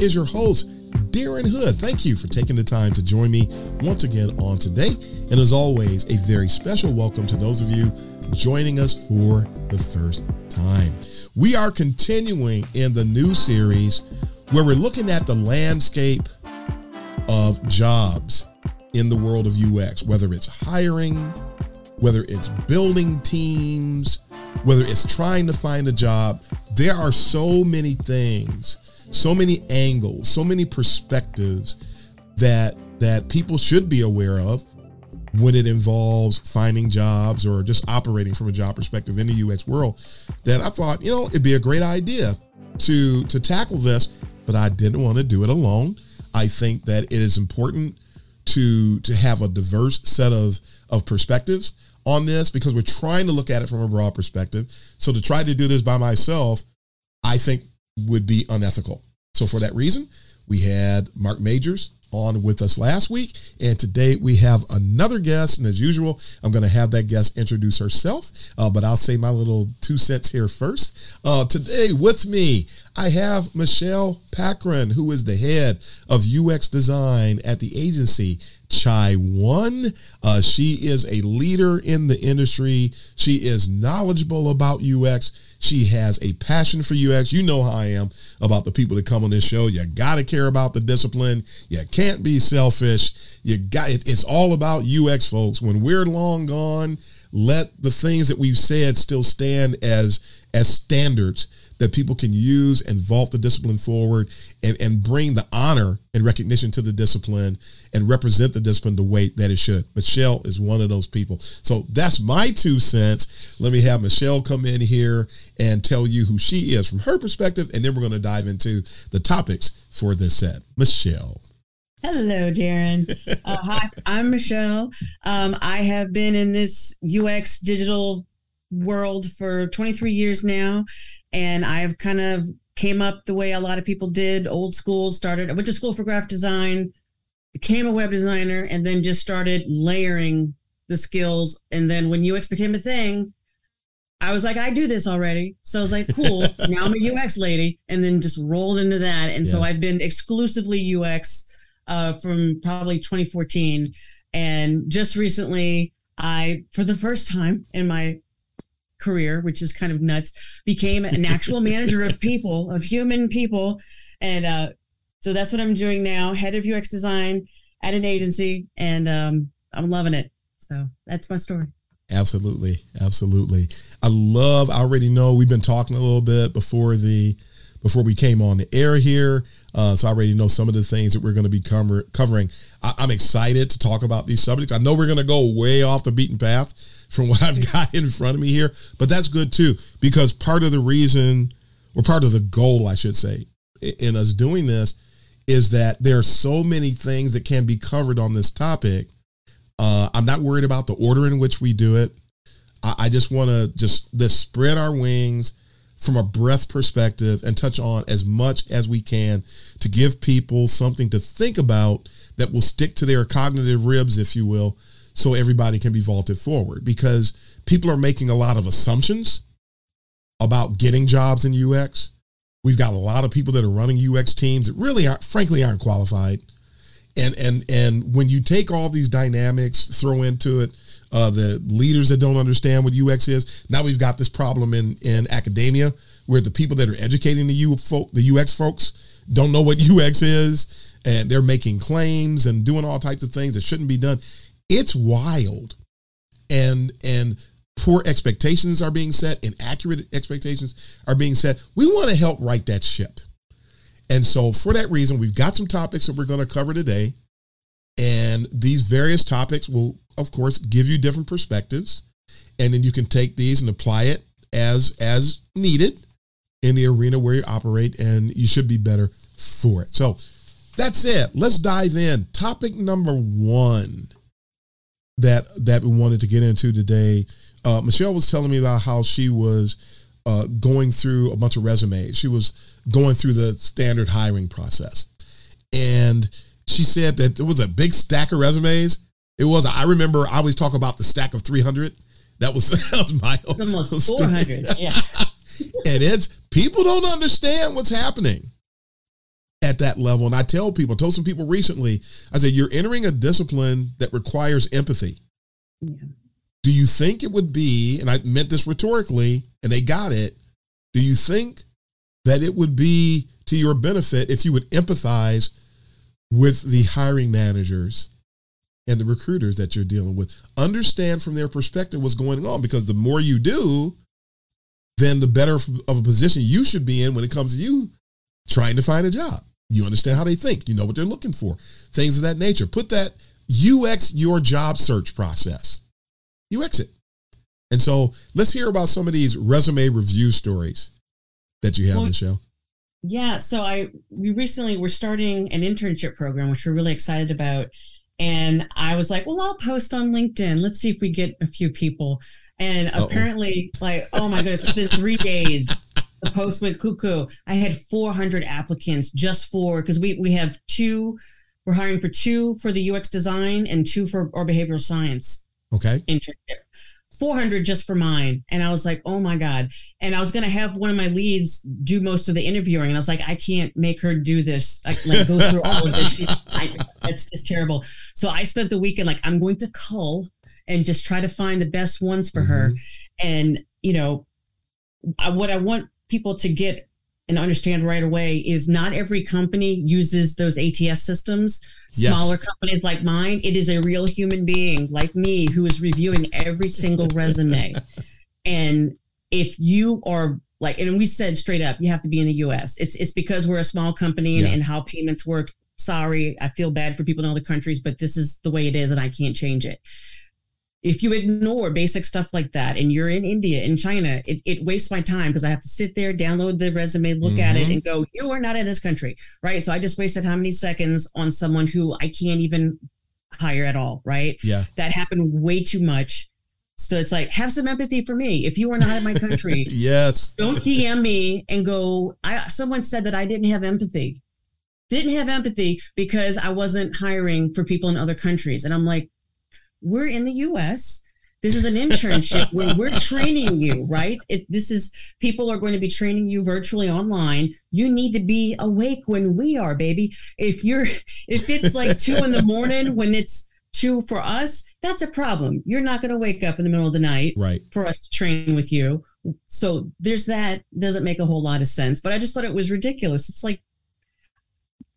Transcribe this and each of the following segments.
Is your host, Darren Hood. Thank you for taking the time to join me once again on today. And as always, a very special welcome to those of you joining us for the first time. We are continuing in the new series where we're looking at the landscape of jobs in the world of UX, whether it's hiring, whether it's building teams, whether it's trying to find a job, there are so many things, so many angles, so many perspectives that that people should be aware of when it involves finding jobs or just operating from a job perspective in the UX world that I thought, you know, it'd be a great idea to to tackle this, but I didn't want to do it alone. I think that it is important to to have a diverse set of of perspectives on this because we're trying to look at it from a broad perspective. So to try to do this by myself, I think would be unethical. So for that reason, we had Mark Majors on with us last week. And today we have another guest. And as usual, I'm going to have that guest introduce herself. Uh, but I'll say my little two cents here first. Uh, today with me, I have Michelle Pakron, who is the head of UX design at the agency ChaiOne. Uh, she is a leader in the industry. She is knowledgeable about UX. She has a passion for UX. You know how I am about the people that come on this show. You got to care about the discipline. You can't be selfish. You got it's all about UX, folks. When we're long gone, let the things that we've said still stand as as standards that people can use and vault the discipline forward and, and bring the honor and recognition to the discipline and represent the discipline the way that it should. Michelle is one of those people. So that's my two cents. Let me have Michelle come in here and tell you who she is from her perspective, and then we're going to dive into the topics for this set. Michelle. Hello, Darren. Uh, hi, I'm Michelle. Um, I have been in this UX digital world for 23 years now and I've kind of came up the way a lot of people did, old school. Started, I went to school for graphic design, became a web designer, and then just started layering the skills. And then when UX became a thing, I was like, I do this already. So I was like, cool. now I'm a UX lady, and then just rolled into that. And yes. so I've been exclusively UX uh, from probably 2014. And just recently, I, for the first time in my career, which is kind of nuts, became an actual manager of people, of human people. And uh, so that's what I'm doing now, head of UX design at an agency. And um, I'm loving it. So that's my story. Absolutely. Absolutely. I love, I already know we've been talking a little bit before the before we came on the air here. Uh, so I already know some of the things that we're going to be cover- covering. I- I'm excited to talk about these subjects. I know we're going to go way off the beaten path from what I've got in front of me here. But that's good too, because part of the reason, or part of the goal, I should say, in us doing this is that there are so many things that can be covered on this topic. Uh, I'm not worried about the order in which we do it. I, I just want to just spread our wings from a breadth perspective and touch on as much as we can to give people something to think about that will stick to their cognitive ribs, if you will, so everybody can be vaulted forward because people are making a lot of assumptions about getting jobs in UX. We've got a lot of people that are running UX teams that really aren't, frankly, aren't qualified. And and and when you take all these dynamics, throw into it uh, the leaders that don't understand what UX is. Now we've got this problem in in academia where the people that are educating the U folk, the UX folks don't know what UX is, and they're making claims and doing all types of things that shouldn't be done. It's wild. And and poor expectations are being set inaccurate expectations are being set. We want to help right that ship and so for that reason we've got some topics that we're going to cover today And these various topics will, of course, give you different perspectives. And then you can take these and apply it as as needed in the arena where you operate, and you should be better for it. So that's it. Let's dive in. Topic number one that that we wanted to get into today. Uh, Michelle was telling me about how she was uh, going through a bunch of resumes. She was going through the standard hiring process, and she said that there was a big stack of resumes. It was. I remember I always talk about the stack of three hundred. That was that was my almost four hundred. Yeah, and it's people don't understand what's happening at that level. And I tell people, I told some people recently, I said, you're entering a discipline that requires empathy. Yeah. Do you think it would be, and I meant this rhetorically, and they got it, do you think that it would be to your benefit if you would empathize with the hiring managers and the recruiters that you're dealing with? Understand from their perspective what's going on because the more you do, then the better of a position you should be in when it comes to you trying to find a job. You understand how they think. You know what they're looking for. Things of that nature. Put that UX your job search process. UX it. And so let's hear about some of these resume review stories that you have, well, Michelle. Yeah. So I we recently were starting an internship program, which we're really excited about. And I was like, well, I'll post on LinkedIn. Let's see if we get a few people. And Uh-oh. apparently, like, oh my goodness, within three days, the post went cuckoo. I had 400 applicants just for because we we have two. We're hiring for two for the UX design and two for our behavioral science. Okay. Internship. 400 just for mine. And I was like, oh my God. And I was going to have one of my leads do most of the interviewing. And I was like, I can't make her do this. I, like go through all of this. I, it's just terrible. So I spent the weekend like, I'm going to cull and just try to find the best ones for mm-hmm. her. And, you know, I, what I want people to get and understand right away is not every company uses those ATS systems. Yes. Smaller companies like mine, it is a real human being like me who is reviewing every single resume. and if you are like, and we said straight up, you have to be in the US. It's it's because we're a small company and, and how payments work. Sorry, I feel bad for people in other countries, but this is the way it is, and I can't change it if you ignore basic stuff like that and you're in India, in China, it, it wastes my time because I have to sit there, download the resume, look mm-hmm. at it, mm-hmm. and go, you are not in this country. Right. So I just wasted how many seconds on someone who I can't even hire at all. Right. Yeah. That happened way too much. So it's like, have some empathy for me. If you are not in my country, yes. Don't DM me and go, I someone said that I didn't have empathy. Didn't have empathy because I wasn't hiring for people in other countries. And I'm like, we're in the US. This is an internship where we're training you, right? It, this is people are going to be training you virtually online. You need to be awake when we are, baby. If you're, if it's like two in the morning when it's two for us, that's a problem. You're not going to wake up in the middle of the night, right, for us to train with you. So there's that. Doesn't make a whole lot of sense. But I just thought it was ridiculous. It's like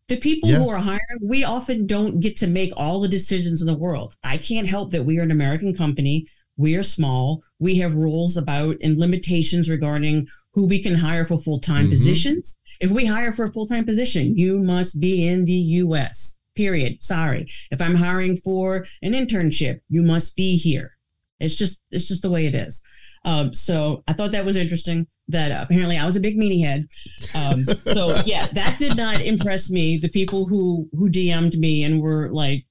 the people who are hiring, we often don't get to make all the decisions in the world. I can't help that we are an American company. We are small. We have rules about and limitations regarding who we can hire for full time mm-hmm. positions. If we hire for a full time position, you must be in the US, period. Sorry. If I'm hiring for an internship, you must be here. It's just, it's just the way it is. Um, so I thought that was interesting that apparently I was a big meanie head. Um, so yeah, that did not impress me. The people who who DM'd me and were like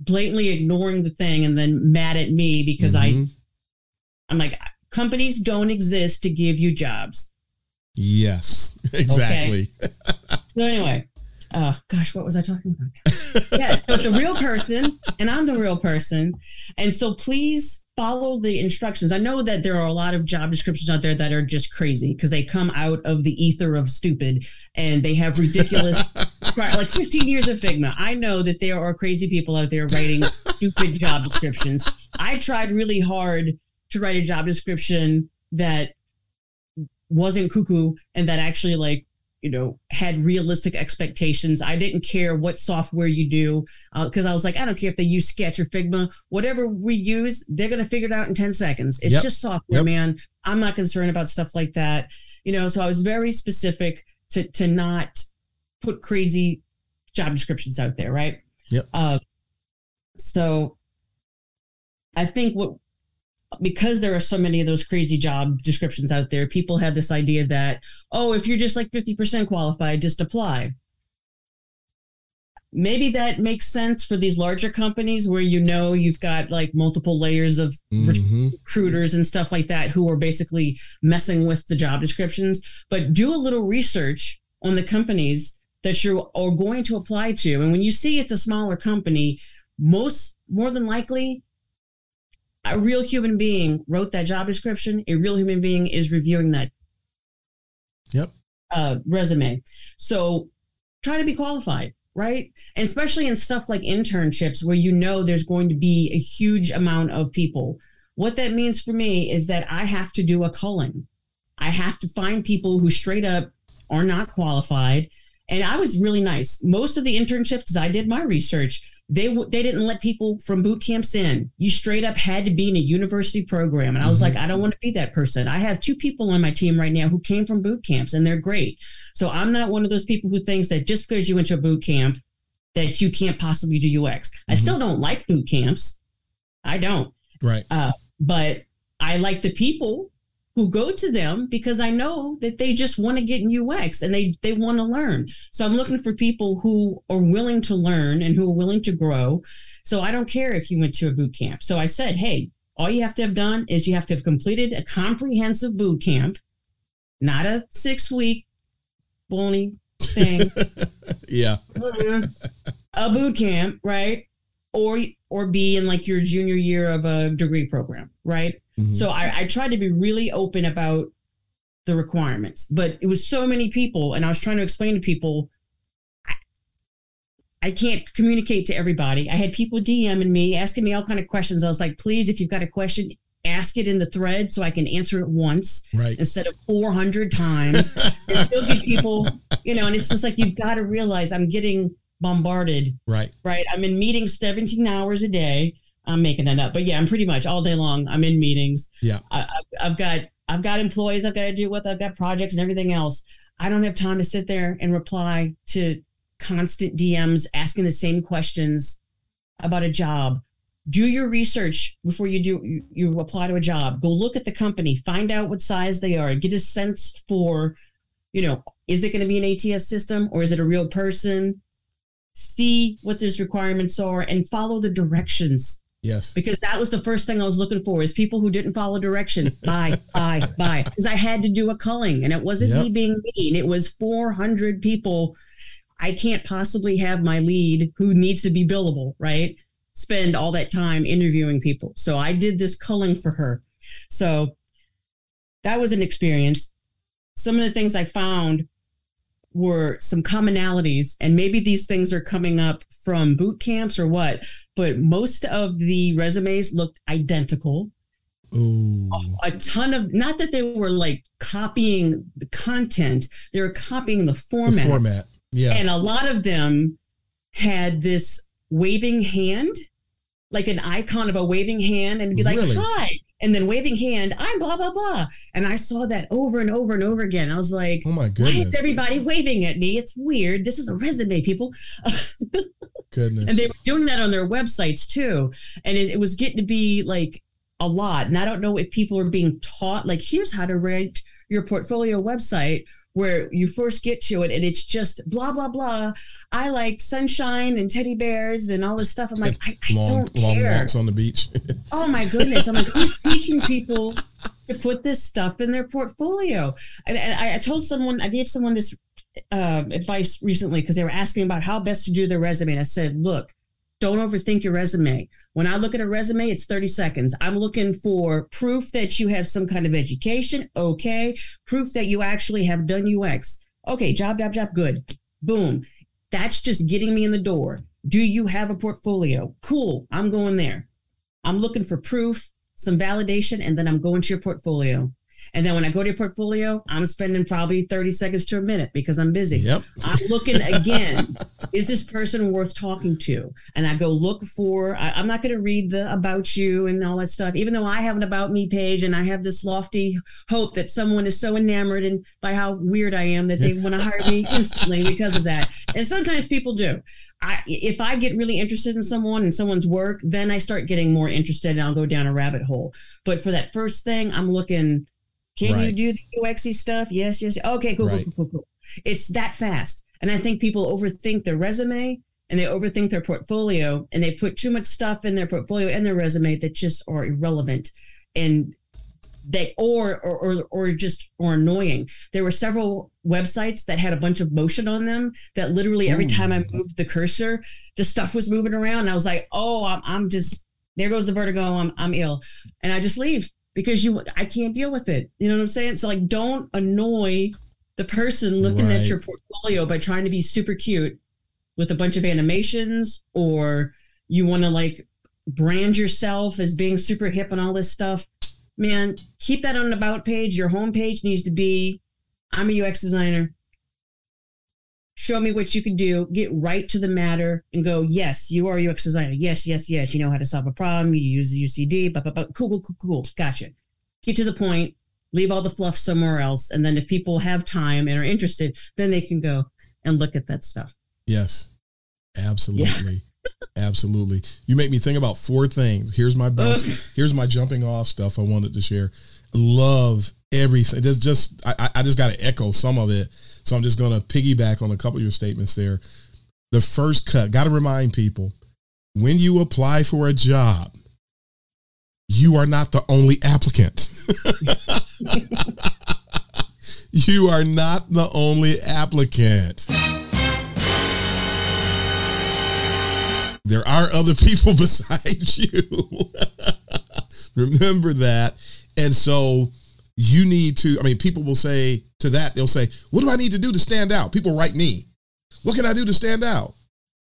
blatantly ignoring the thing and then mad at me because mm-hmm. I I'm like companies don't exist to give you jobs. Yes, exactly. Okay. so anyway, uh, gosh, what was I talking about? yeah, so the real person, and I'm the real person, and so please follow the instructions. I know that there are a lot of job descriptions out there that are just crazy because they come out of the ether of stupid and they have ridiculous, like 15 years of Figma. I know that there are crazy people out there writing stupid job descriptions. I tried really hard to write a job description that wasn't cuckoo and that actually like you know had realistic expectations i didn't care what software you do because uh, i was like i don't care if they use sketch or figma whatever we use they're going to figure it out in 10 seconds it's yep. just software yep. man i'm not concerned about stuff like that you know so i was very specific to to not put crazy job descriptions out there right yep. Uh, So I think what because there are so many of those crazy job descriptions out there, people have this idea that, oh, if you're just like 50% qualified, just apply. Maybe that makes sense for these larger companies where you know you've got like multiple layers of Mm-hmm. recruiters and stuff like that who are basically messing with the job descriptions. But do a little research on the companies that you are going to apply to. And when you see it's a smaller company, most more than likely a real human being wrote that job description. A real human being is reviewing that Yep. uh, resume. So try to be qualified, right? And especially in stuff like internships where you know there's going to be a huge amount of people. What that means for me is that I have to do a culling. I have to find people who straight up are not qualified. And I was really nice. Most of the internships, because I did my research, they they didn't let people from boot camps in. You straight up had to be in a university program, and I was Mhm. like, I don't want to be that person. I have two people on my team right now who came from boot camps, and they're great. So I'm not one of those people who thinks that just because you went to a boot camp that you can't possibly do UX. I Mhm. still don't like boot camps. I don't Right. but I like the people who go to them because I know that they just want to get in UX and they they want to learn. So I'm looking for people who are willing to learn and who are willing to grow. So I don't care if you went to a boot camp. So I said, hey, all you have to have done is you have to have completed a comprehensive boot camp, not a six week bony thing yeah. a boot camp, right? Or or be in like your junior year of a degree program, right? Mhm. So I, I tried to be really open about the requirements, but it was so many people, and I was trying to explain to people. I, I can't communicate to everybody. I had people DMing me, asking me all kind of questions. I was like, please, if you've got a question, ask it in the thread so I can answer it once right. instead of 400 times and still get people, you know, and it's just like you've got to realize I'm getting bombarded, right. right? I'm in meetings 17 hours a day. I'm making that up, but yeah, I'm pretty much all day long. I'm in meetings. Yeah. I, I've got I've got employees I've got to deal with. I've got projects and everything else. I don't have time to sit there and reply to constant DMs asking the same questions about a job. Do your research before you do you, you apply to a job. Go look at the company, find out what size they are, get a sense for, you know, is it going to be an ATS system or is it a real person? See what those requirements are and follow the directions Yes. because that was the first thing I was looking for is people who didn't follow directions. Bye, bye, bye. Because I had to do a culling and it wasn't Yep. me being mean. It was 400 people. I can't possibly have my lead who needs to be billable, right? Spend all that time interviewing people. So I did this culling for her. So that was an experience. Some of the things I found were some commonalities, and maybe these things are coming up from boot camps or what, but most of the resumes looked identical. Ooh. A ton of, not that they were like copying the content, they were copying the The format. format. Yeah. And a lot of them had this waving hand, like an icon of a waving hand, and be like, Really? hi. And then waving hand, I'm blah, blah, blah. And I saw that over and over and over again. I was like, oh my why is goodness. everybody waving at me? It's weird. This is a resume, people. goodness. and they were doing that on their websites too. And it, it was getting to be like a lot. And I don't know if people are being taught, like, here's how to write your portfolio website where you first get to it and it's just blah, blah, blah. I like sunshine and teddy bears and all this stuff. I'm like, I, I long don't long care. walks on the beach. Oh my goodness. I'm like, who's teaching people to put this stuff in their portfolio? And, and I, I told someone, I gave someone this um, advice recently because they were asking about how best to do their resume. And I said, look, don't overthink your resume. When I look at a resume, it's 30 seconds. I'm looking for proof that you have some kind of education. Okay. Proof that you actually have done UX. Okay. Job, job, job. Good. Boom. That's just getting me in the door. Do you have a portfolio? Cool. I'm going there. I'm looking for proof, some validation, and then I'm going to your portfolio. And then when I go to your portfolio, I'm spending probably 30 seconds to a minute because I'm busy. Yep. I'm looking again, is this person worth talking to? And I go look for, I, I'm not going to read the about you and all that stuff, even though I have an about me page and I have this lofty hope that someone is so enamored and by how weird I am that they want to hire me instantly because of that. And sometimes people do. I, if I get really interested in someone and someone's work, then I start getting more interested and I'll go down a rabbit hole. But for that first thing, I'm looking, can Right. you do the UXy stuff? Yes, yes. Okay, cool, Right. cool, cool, cool, cool. It's that fast. And I think people overthink their resume and they overthink their portfolio and they put too much stuff in their portfolio and their resume that just are irrelevant and they or or or, or just or annoying. There were several websites that had a bunch of motion on them that literally every Ooh. time I moved the cursor, the stuff was moving around. And I was like, oh, I'm, I'm just there goes the vertigo. I'm I'm ill, and I just leave because you I can't deal with it. You know what I'm saying? So like, don't annoy the person looking Right. at your portfolio by trying to be super cute with a bunch of animations or you want to like brand yourself as being super hip and all this stuff man keep that on an about page your homepage needs to be i'm a ux designer show me what you can do get right to the matter and go yes you are a ux designer yes yes yes you know how to solve a problem you use the ucd blah, blah, blah. cool cool cool cool gotcha get to the point leave all the fluff somewhere else and then if people have time and are interested then they can go and look at that stuff Yes, absolutely. Absolutely. You make me think about four things. Here's my bounce. here's my jumping off stuff I wanted to share. Love everything. There's just I, I- I just got to echo some of it. So I'm just going to piggyback on a couple of your statements there. The first cut. Got to remind people when you apply for a job, you are not the only applicant. you are not the only applicant. There are other people besides you. Remember that. And so you need to, I mean, people will say to that, they'll say, What do I need to do to stand out? People write me. What can I do to stand out?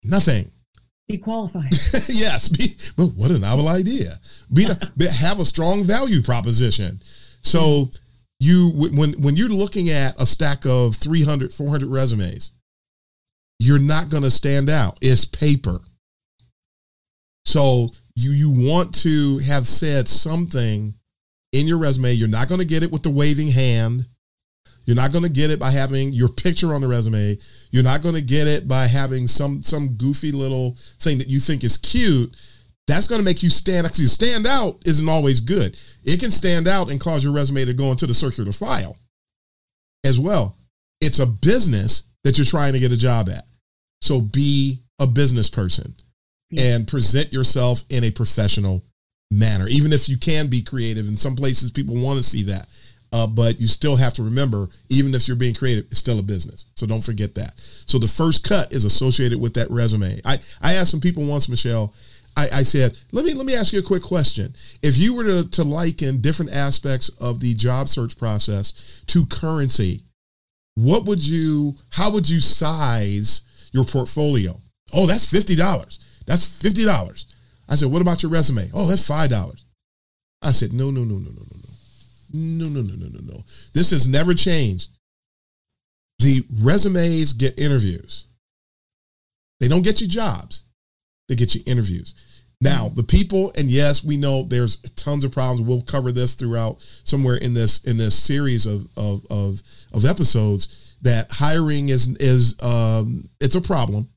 Nothing. be qualified yes. Be, well, what a novel idea. Be, have a strong value proposition. So you when when you're looking at a stack of 300, 400 resumes, you're not going to stand out. It's paper. So you you want to have said something in your resume. You're not going to get it with the waving hand. You're not going to get it by having your picture on the resume. You're not going to get it by having some some goofy little thing that you think is cute. That's going to make you stand out. Stand out isn't always good. It can stand out and cause your resume to go into the circular file as well. It's a business that you're trying to get a job at. So be a business person Yeah. and present yourself in a professional manner. Even if you can be creative, in some places people want to see that. Uh, but you still have to remember, even if you're being creative, it's still a business. So don't forget that. So the first cut is associated with that resume. I, I asked some people once, Michelle, I, I said, let me let me ask you a quick question. If you were to, to liken different aspects of the job search process to currency, what would you how would you size your portfolio? Oh, that's fifty dollars. That's fifty dollars. I said, what about your resume? Oh, that's five dollars. I said, no, no, no, no, no, no, no. No, no, no, no, no. This has never changed. The resumes get interviews. They don't get you jobs. They get you interviews. Now, the people, and yes, we know there's tons of problems. We'll cover this throughout somewhere in this in this series of of of, of episodes that hiring is is um, it's a problem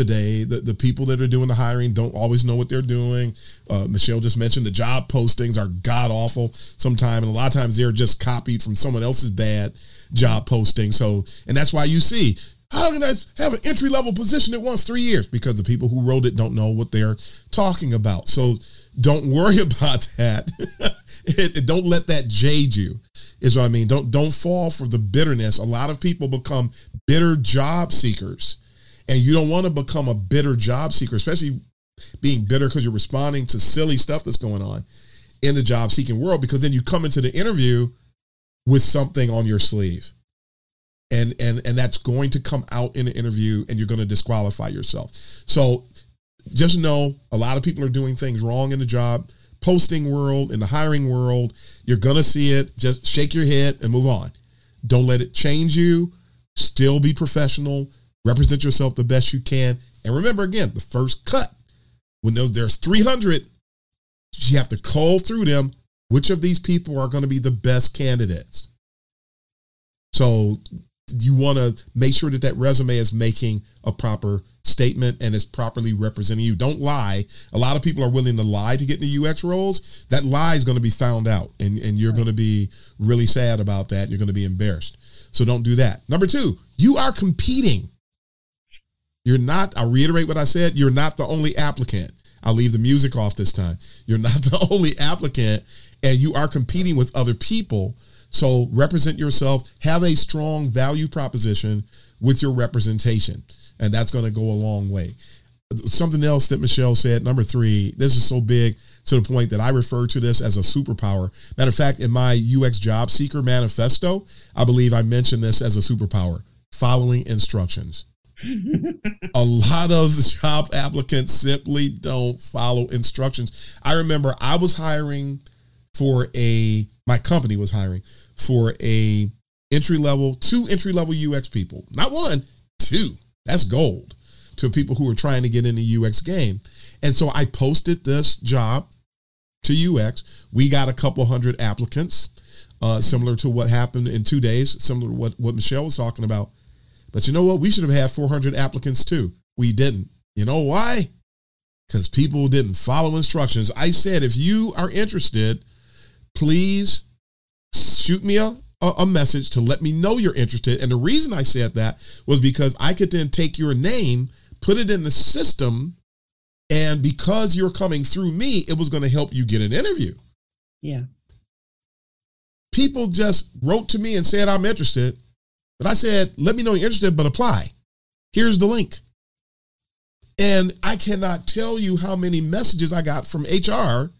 today. The the people that are doing the hiring don't always know what they're doing. Uh, Michelle just mentioned the job postings are god awful sometimes, and a lot of times they're just copied from someone else's bad job posting. So, and that's why you see how can I have an entry level position that wants three years? Because the people who wrote it don't know what they're talking about. So don't worry about that. it, it- don't let that jade you. Is what I mean. Don't don't fall for the bitterness. A lot of people become bitter job seekers, and you don't want to become a bitter job seeker, especially being bitter because you're responding to silly stuff that's going on in the job seeking world. Because then you come into the interview with something on your sleeve and and and that's going to come out in the interview and you're going to disqualify yourself so just know a lot of people are doing things wrong in the job posting world, in the hiring world. You're going to see it. Just shake your head and move on. Don't let it change you. Still be professional. Represent yourself the best you can. And remember again, the first cut, when there's 300, you have to call through them. Which of these people are going to be the best candidates? So you want to make sure that that resume is making a proper statement and is properly representing you. Don't lie. A lot of people are willing to lie to get into UX roles. That lie is going to be found out, and, and you're going to be really sad about that. You're going to be embarrassed. So don't do that. Number two, you are competing. You're not, I'll reiterate what I said, you're not the only applicant. I'll leave the music off this time. You're not the only applicant, and you are competing with other people so represent yourself, have a strong value proposition with your representation, and that's going to go a long way. Something else that Michelle said, number three, this is so big to the point that I refer to this as a superpower. Matter of fact, in my UX job seeker manifesto, I believe I mentioned this as a superpower following instructions. A lot of job applicants simply don't follow instructions. I remember I was hiring for a my company was hiring for a entry level, two entry level UX people. Not one, two. That's gold to people who are trying to get in the UX game. And so I posted this job to UX. We got a couple hundred applicants, uh, similar to what happened in two days, similar to what, what Michelle was talking about. But you know what? We should have had 400 applicants too. We didn't. You know why? Because people didn't follow instructions. I said, if you are interested, please shoot me a, a, message to let me know you're interested. And the reason I said that was because I could then take your name, put it in the system, and because you're coming through me, it was going to help you get an interview. Yeah. People just wrote to me and said, I'm interested. But I said, let me know you're interested, but apply. Here's the link. And I cannot tell you how many messages I got from HR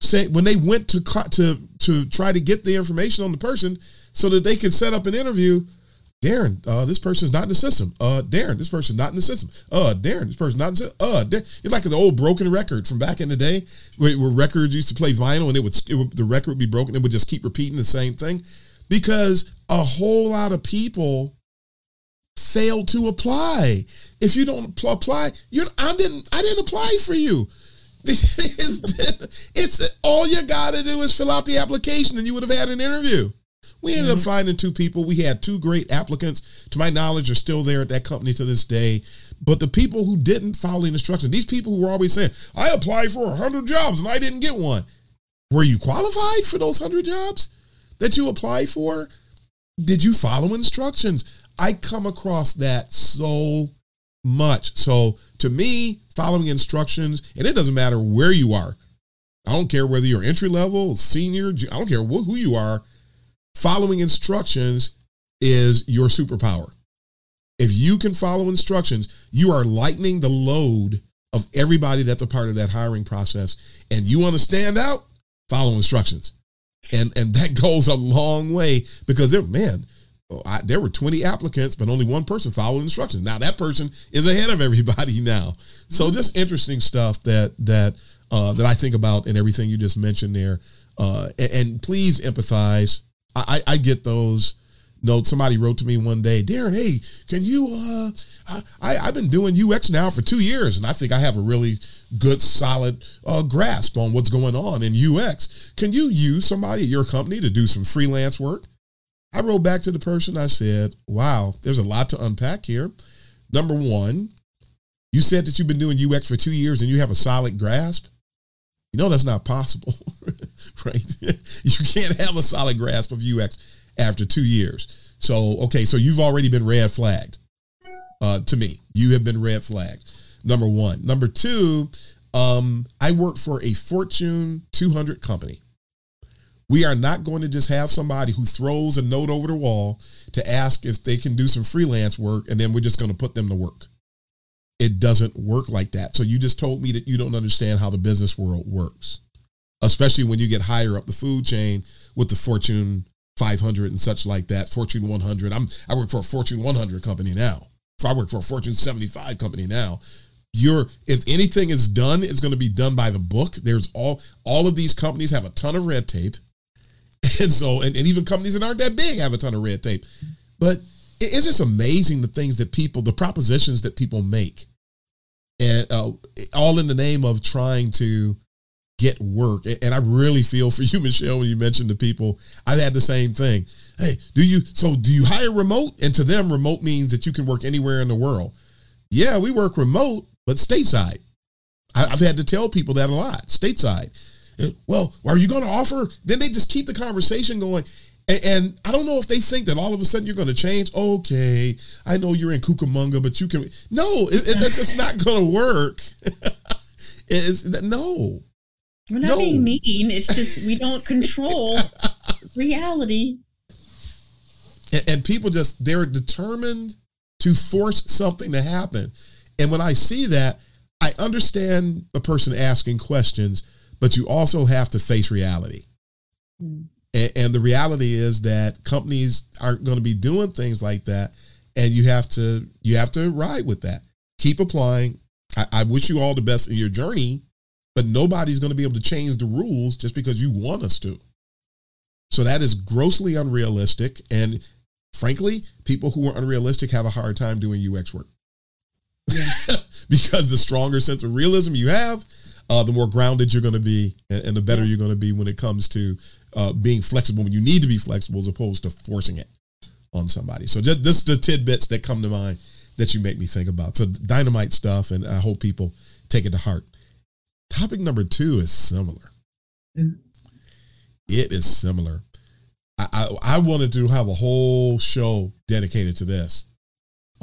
say when they went to to to try to get the information on the person so that they could set up an interview. Darren, uh, this person's not in the system. Uh, Darren, this person's not in the system. Uh, Darren, this person's not in the system. Uh, Darren. it's like the old broken record from back in the day where, where records used to play vinyl and it would, it would the record would be broken. It would just keep repeating the same thing because a whole lot of people failed to apply. If you don't apply, you I didn't I didn't apply for you. it's all you got to do is fill out the application and you would have had an interview. We ended mm-hmm. up finding two people. We had two great applicants. To my knowledge, are still there at that company to this day. But the people who didn't follow the instructions, these people who were always saying, I applied for 100 jobs and I didn't get one. Were you qualified for those 100 jobs that you apply for? Did you follow instructions? I come across that so much. So to me, following instructions, and it doesn't matter where you are. I don't care whether you're entry level, senior, I don't care who you are. Following instructions is your superpower. If you can follow instructions, you are lightening the load of everybody that's a part of that hiring process. And you want to stand out, follow instructions. And and that goes a long way because there, man, I, there were 20 applicants, but only one person followed instructions. Now that person is ahead of everybody now. So just interesting stuff that that uh, that I think about and everything you just mentioned there. Uh, and, and, please empathize. I, I, get those notes. Somebody wrote to me one day, Darren, hey, can you? Uh, I, I've been doing UX now for two years, and I think I have a really good, solid uh, grasp on what's going on in UX. Can you use somebody at your company to do some freelance work? I wrote back to the person. I said, wow, there's a lot to unpack here. Number one, you said that you've been doing UX for two years and you have a solid grasp. You know that's not possible, right? you can't have a solid grasp of UX after two years. So, okay, so you've already been red flagged. Uh, to me, you have been red flagged. Number one. Number two, um, I work for a Fortune 200 company. We are not going to just have somebody who throws a note over the wall to ask if they can do some freelance work and then we're just going to put them to work. It doesn't work like that. So you just told me that you don't understand how the business world works, especially when you get higher up the food chain with the Fortune 500 and such like that, Fortune 100. I'm I work for a Fortune 100 company now. So I work for a Fortune 75 company now. you're if anything is done, it's going to be done by the book. There's all all of these companies have a ton of red tape. And so and, and even companies that aren't that big have a ton of red tape. But it's just amazing the things that people, the propositions that people make. And uh, all in the name of trying to get work. And I really feel for you, Michelle, when you mentioned the people. I've had the same thing. Hey, do you so do you hire remote? And to them, remote means that you can work anywhere in the world. Yeah, we work remote, but stateside. I, have had to tell people that a lot. Stateside. Well, are you going to offer? Then they just keep the conversation going. And, and, I don't know if they think that all of a sudden you're going to change. Okay, I know you're in Cucamonga, but you can. No, it, it, that's just not going to work. it's, no. We're not no. being mean. It's just we don't control reality. And, and people just, they're determined to force something to happen. And when I see that, I understand a person asking questions, but you also have to face reality. Mm. And, and, the reality is that companies aren't going to be doing things like that, and you have to you have to ride with that. Keep applying. I, I wish you all the best in your journey, but nobody's going to be able to change the rules just because you want us to. So that is grossly unrealistic, and frankly, people who are unrealistic have a hard time doing UX work. Yeah. because the stronger sense of realism you have, uh, the more grounded you're going to be, and, and the better yeah. you're going to be when it comes to uh, being flexible when you need to be flexible, as opposed to forcing it on somebody. So just this is the tidbits that come to mind that you make me think about. So dynamite stuff, and I hope people take it to heart. Topic number two is similar. Mm-hmm. It is similar. I, I, wanted to have a whole show dedicated to this.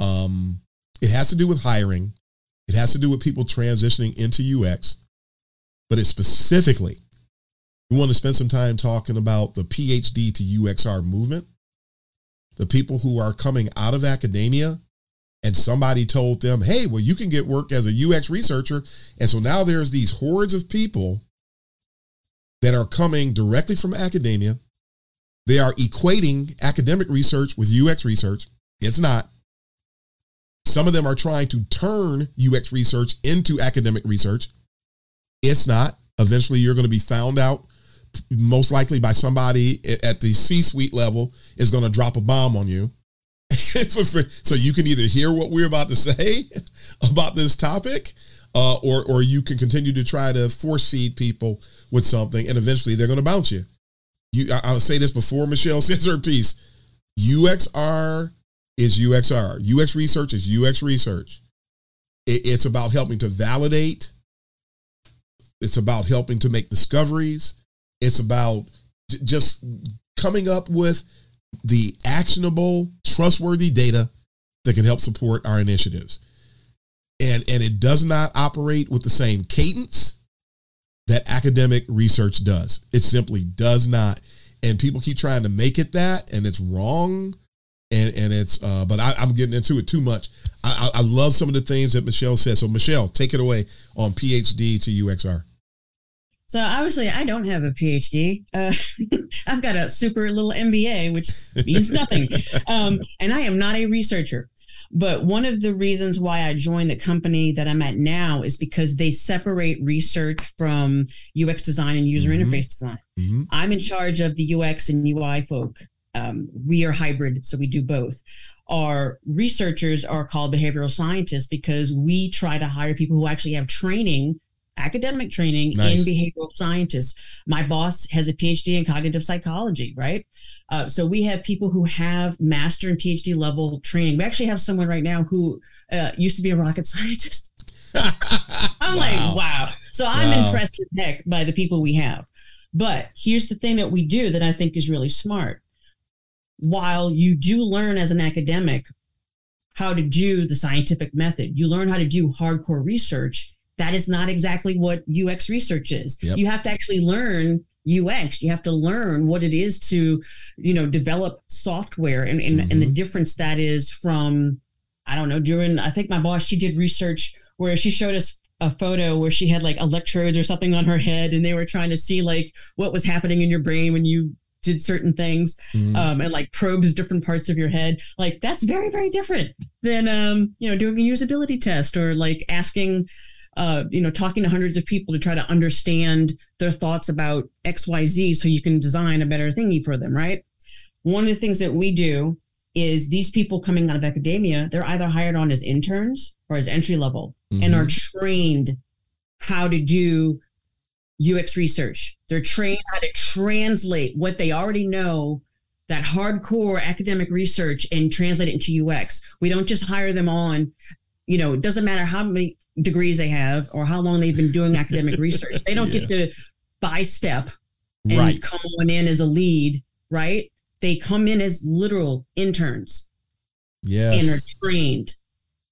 Um, it has to do with hiring. It has to do with people transitioning into UX, but it specifically, we want to spend some time talking about the PhD to UXR movement, the people who are coming out of academia and somebody told them, hey, well, you can get work as a UX researcher. And so now there's these hordes of people that are coming directly from academia. They are equating academic research with UX research. It's not. Some of them are trying to turn UX research into academic research. It's not. Eventually, you're going to be found out, most likely by somebody at the C suite level, is going to drop a bomb on you. so you can either hear what we're about to say about this topic, uh, or or you can continue to try to force feed people with something, and eventually they're going to bounce you. You, I'll say this before Michelle says her piece. UXR is UXR. UX research is UX research. It, it's about helping to validate. It's about helping to make discoveries. It's about j- just coming up with the actionable, trustworthy data that can help support our initiatives. And, and it does not operate with the same cadence that academic research does. It simply does not. And people keep trying to make it that, and it's wrong and and it's uh, but I, am getting into it too much. I, I, love some of the things that Michelle said. So Michelle, take it away on PhD to UXR. So obviously, I don't have a PhD. Uh, I've got a super little MBA, which means nothing. Um, and I am not a researcher. But one of the reasons why I joined the company that I'm at now is because they separate research from UX design and user mm-hmm. interface design. Mm-hmm. I'm in charge of the UX and UI folk um, we are hybrid, so we do both. Our researchers are called behavioral scientists because we try to hire people who actually have training, academic training nice. in behavioral scientists. My boss has a PhD in cognitive psychology, right? Uh, so we have people who have master and PhD level training. We actually have someone right now who uh, used to be a rocket scientist. I'm wow. like, wow. So I'm wow. impressed heck by the people we have. But here's the thing that we do that I think is really smart while you do learn as an academic how to do the scientific method, you learn how to do hardcore research. That is not exactly what UX research is. Yep. You have to actually learn UX. You have to learn what it is to, you know, develop software and, and, mm-hmm. and the mm-hmm. difference that is from, I don't know, during, I think my boss, she did research where she showed us a photo where she had like electrodes or something on her head and they were trying to see like what was happening in your brain when you did certain things mm-hmm. um, and like probes different parts of your head like that's very very different than um, you know doing a usability test or like asking uh, you know talking to hundreds of people to try to understand their thoughts about xyz so you can design a better thingy for them right one of the things that we do is these people coming out of academia they're either hired on as interns or as entry level mm-hmm. and are trained how to do UX research. They're trained how to translate what they already know, that hardcore academic research, and translate it into UX. We don't just hire them on, you know, it doesn't matter how many degrees they have or how long they've been doing academic research. They don't yeah. get to buy step and right. come on in as a lead, right? They come in as literal interns. Yes. And are trained.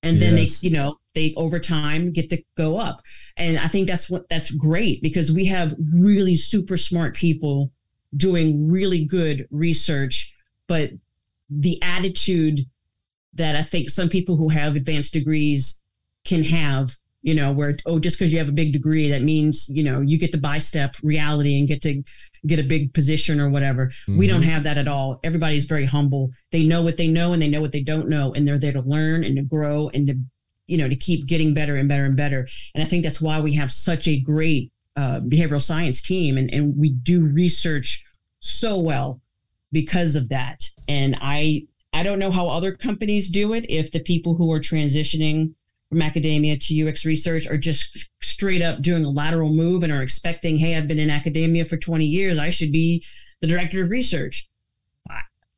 And yes. then they, you know, they over time get to go up and i think that's what that's great because we have really super smart people doing really good research but the attitude that i think some people who have advanced degrees can have you know where oh just because you have a big degree that means you know you get to buy step reality and get to get a big position or whatever mm-hmm. we don't mm-hmm. have that at all everybody's very humble they know what they know and they know what they don't know and they're there to learn and to grow and to you know to keep getting better and better and better and i think that's why we have such a great uh, behavioral science team and, and we do research so well because of that and i i don't know how other companies do it if the people who are transitioning from academia to ux research are just straight up doing a lateral move and are expecting hey i've been in academia for 20 years i should be the director of research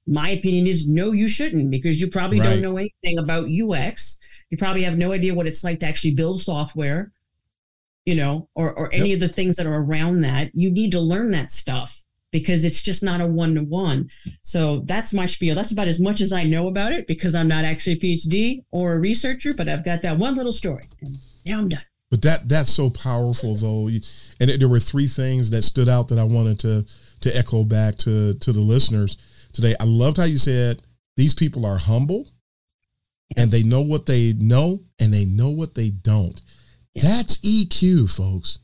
my opinion is no you shouldn't because you probably right. don't know anything about ux you probably have no idea what it's like to actually build software, you know, or, or any yep. of the things that are around that. You need to learn that stuff because it's just not a one to one. So that's my spiel. That's about as much as I know about it because I'm not actually a PhD or a researcher, but I've got that one little story. And now I'm done. But that that's so powerful though. And it, there were three things that stood out that I wanted to to echo back to to the listeners today. I loved how you said these people are humble and they know what they know and they know what they don't. That's EQ, folks.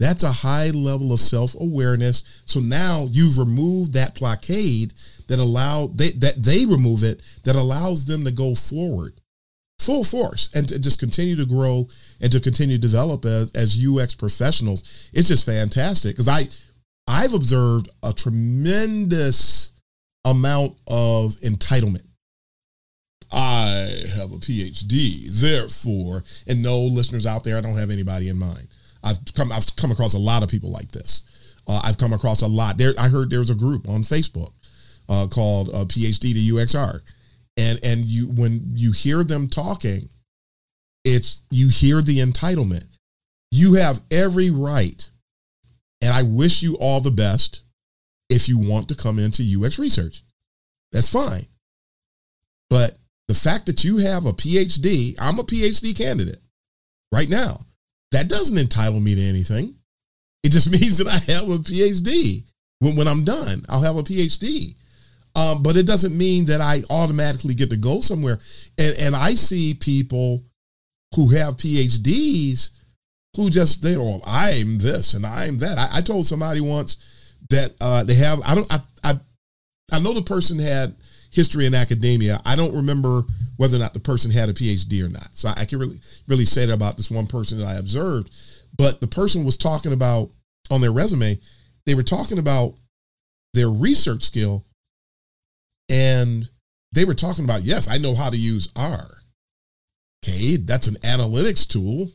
That's a high level of self-awareness. So now you've removed that blockade that allow they, that they remove it that allows them to go forward full force and to just continue to grow and to continue to develop as, as UX professionals. It's just fantastic because I I've observed a tremendous amount of entitlement I have a PhD, therefore, and no listeners out there, I don't have anybody in mind. I've come, I've come across a lot of people like this. Uh, I've come across a lot. There, I heard there was a group on Facebook uh, called uh, PhD to UXR, and and you when you hear them talking, it's you hear the entitlement. You have every right, and I wish you all the best if you want to come into UX research. That's fine, but the fact that you have a PhD, I'm a PhD candidate right now. That doesn't entitle me to anything. It just means that I have a PhD. When, when I'm done, I'll have a PhD. Um, but it doesn't mean that I automatically get to go somewhere. And, and I see people who have PhDs who just they oh I'm this and I'm that. I, I told somebody once that uh, they have I don't I, I I know the person had history and academia. I don't remember whether or not the person had a PhD or not. So I can really, really say that about this one person that I observed. But the person was talking about on their resume, they were talking about their research skill. And they were talking about, yes, I know how to use R. Okay, that's an analytics tool.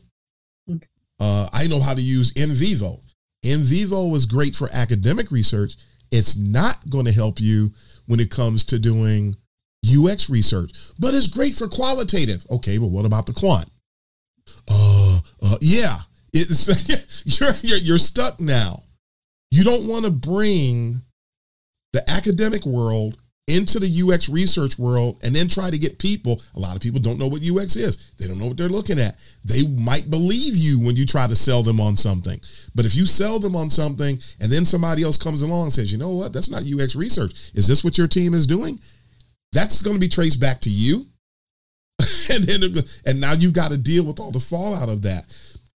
Uh, I know how to use NVivo. NVivo is great for academic research. It's not going to help you when it comes to doing UX research, but it's great for qualitative. Okay, but what about the quant? Uh, uh yeah, it's you're, you're you're stuck now. You don't want to bring the academic world into the UX research world and then try to get people. A lot of people don't know what UX is. They don't know what they're looking at. They might believe you when you try to sell them on something. But if you sell them on something and then somebody else comes along and says, you know what, that's not UX research. Is this what your team is doing? That's going to be traced back to you. and then, and now you've got to deal with all the fallout of that.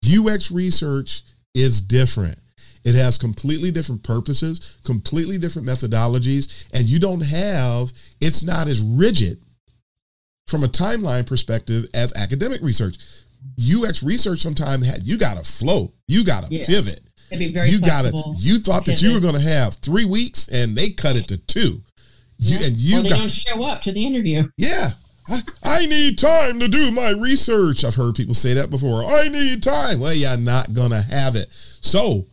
UX research is different. It has completely different purposes, completely different methodologies, and you don't have, it's not as rigid from a timeline perspective as academic research. UX research sometimes had you got to flow, you got to yeah. pivot. you got to. You thought that you were going to have three weeks, and they cut it to two. You, yeah. and you got, don't show up to the interview. Yeah, I, I need time to do my research. I've heard people say that before. I need time. Well, you're not going to have it. So,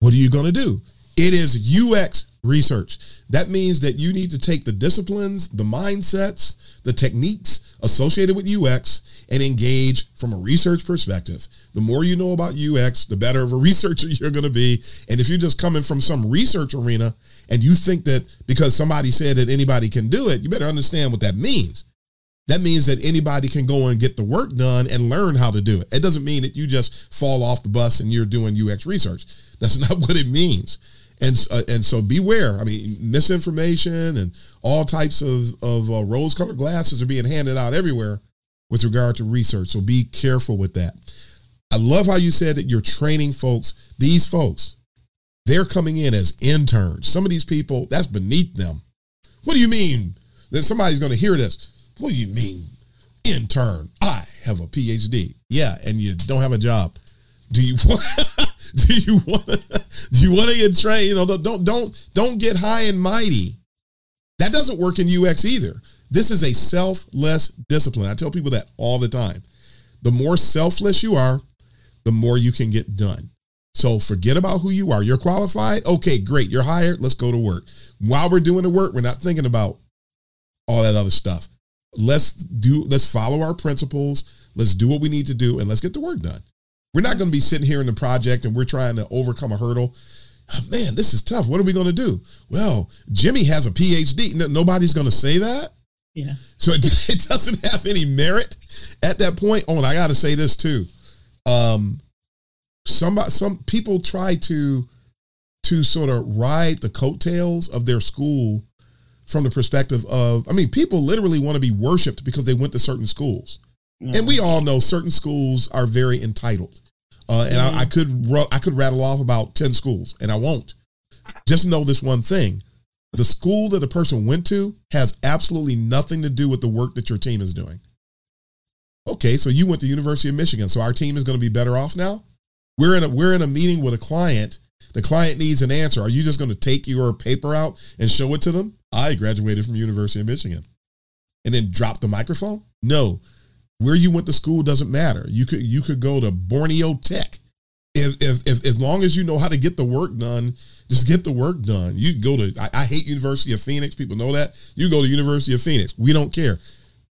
what are you going to do? It is UX research. That means that you need to take the disciplines, the mindsets, the techniques associated with UX and engage from a research perspective. The more you know about UX, the better of a researcher you're going to be. And if you're just coming from some research arena and you think that because somebody said that anybody can do it, you better understand what that means. That means that anybody can go and get the work done and learn how to do it. It doesn't mean that you just fall off the bus and you're doing UX research. That's not what it means. And uh, and so beware. I mean, misinformation and all types of of uh, rose-colored glasses are being handed out everywhere with regard to research. So be careful with that. I love how you said that you're training folks. These folks, they're coming in as interns. Some of these people, that's beneath them. What do you mean that somebody's going to hear this? What do you mean, intern? I have a PhD. Yeah, and you don't have a job. Do you want? do you want? Do you want to get trained? You know, don't don't don't get high and mighty. That doesn't work in UX either. This is a selfless discipline. I tell people that all the time. The more selfless you are, the more you can get done. So forget about who you are. You're qualified. Okay, great. You're hired. Let's go to work. While we're doing the work, we're not thinking about all that other stuff let's do let's follow our principles let's do what we need to do and let's get the work done we're not going to be sitting here in the project and we're trying to overcome a hurdle oh, man this is tough what are we going to do well jimmy has a phd no, nobody's going to say that yeah so it, it, doesn't have any merit at that point oh and i got to say this too um somebody some people try to to sort of ride the coattails of their school from the perspective of, I mean, people literally want to be worshiped because they went to certain schools. Mm-hmm. And we all know certain schools are very entitled. Uh, and mm-hmm. I, I, could I could rattle off about 10 schools, and I won't. Just know this one thing. The school that a person went to has absolutely nothing to do with the work that your team is doing. Okay, so you went to University of Michigan, so our team is going to be better off now? We're in a we're in a meeting with a client. The client needs an answer. Are you just going to take your paper out and show it to them? I graduated from University of Michigan. And then drop the microphone? No. Where you went to school doesn't matter. You could you could go to Borneo Tech. If, if, if as long as you know how to get the work done, just get the work done. You go to I, I hate University of Phoenix. People know that. You go to University of Phoenix. We don't care.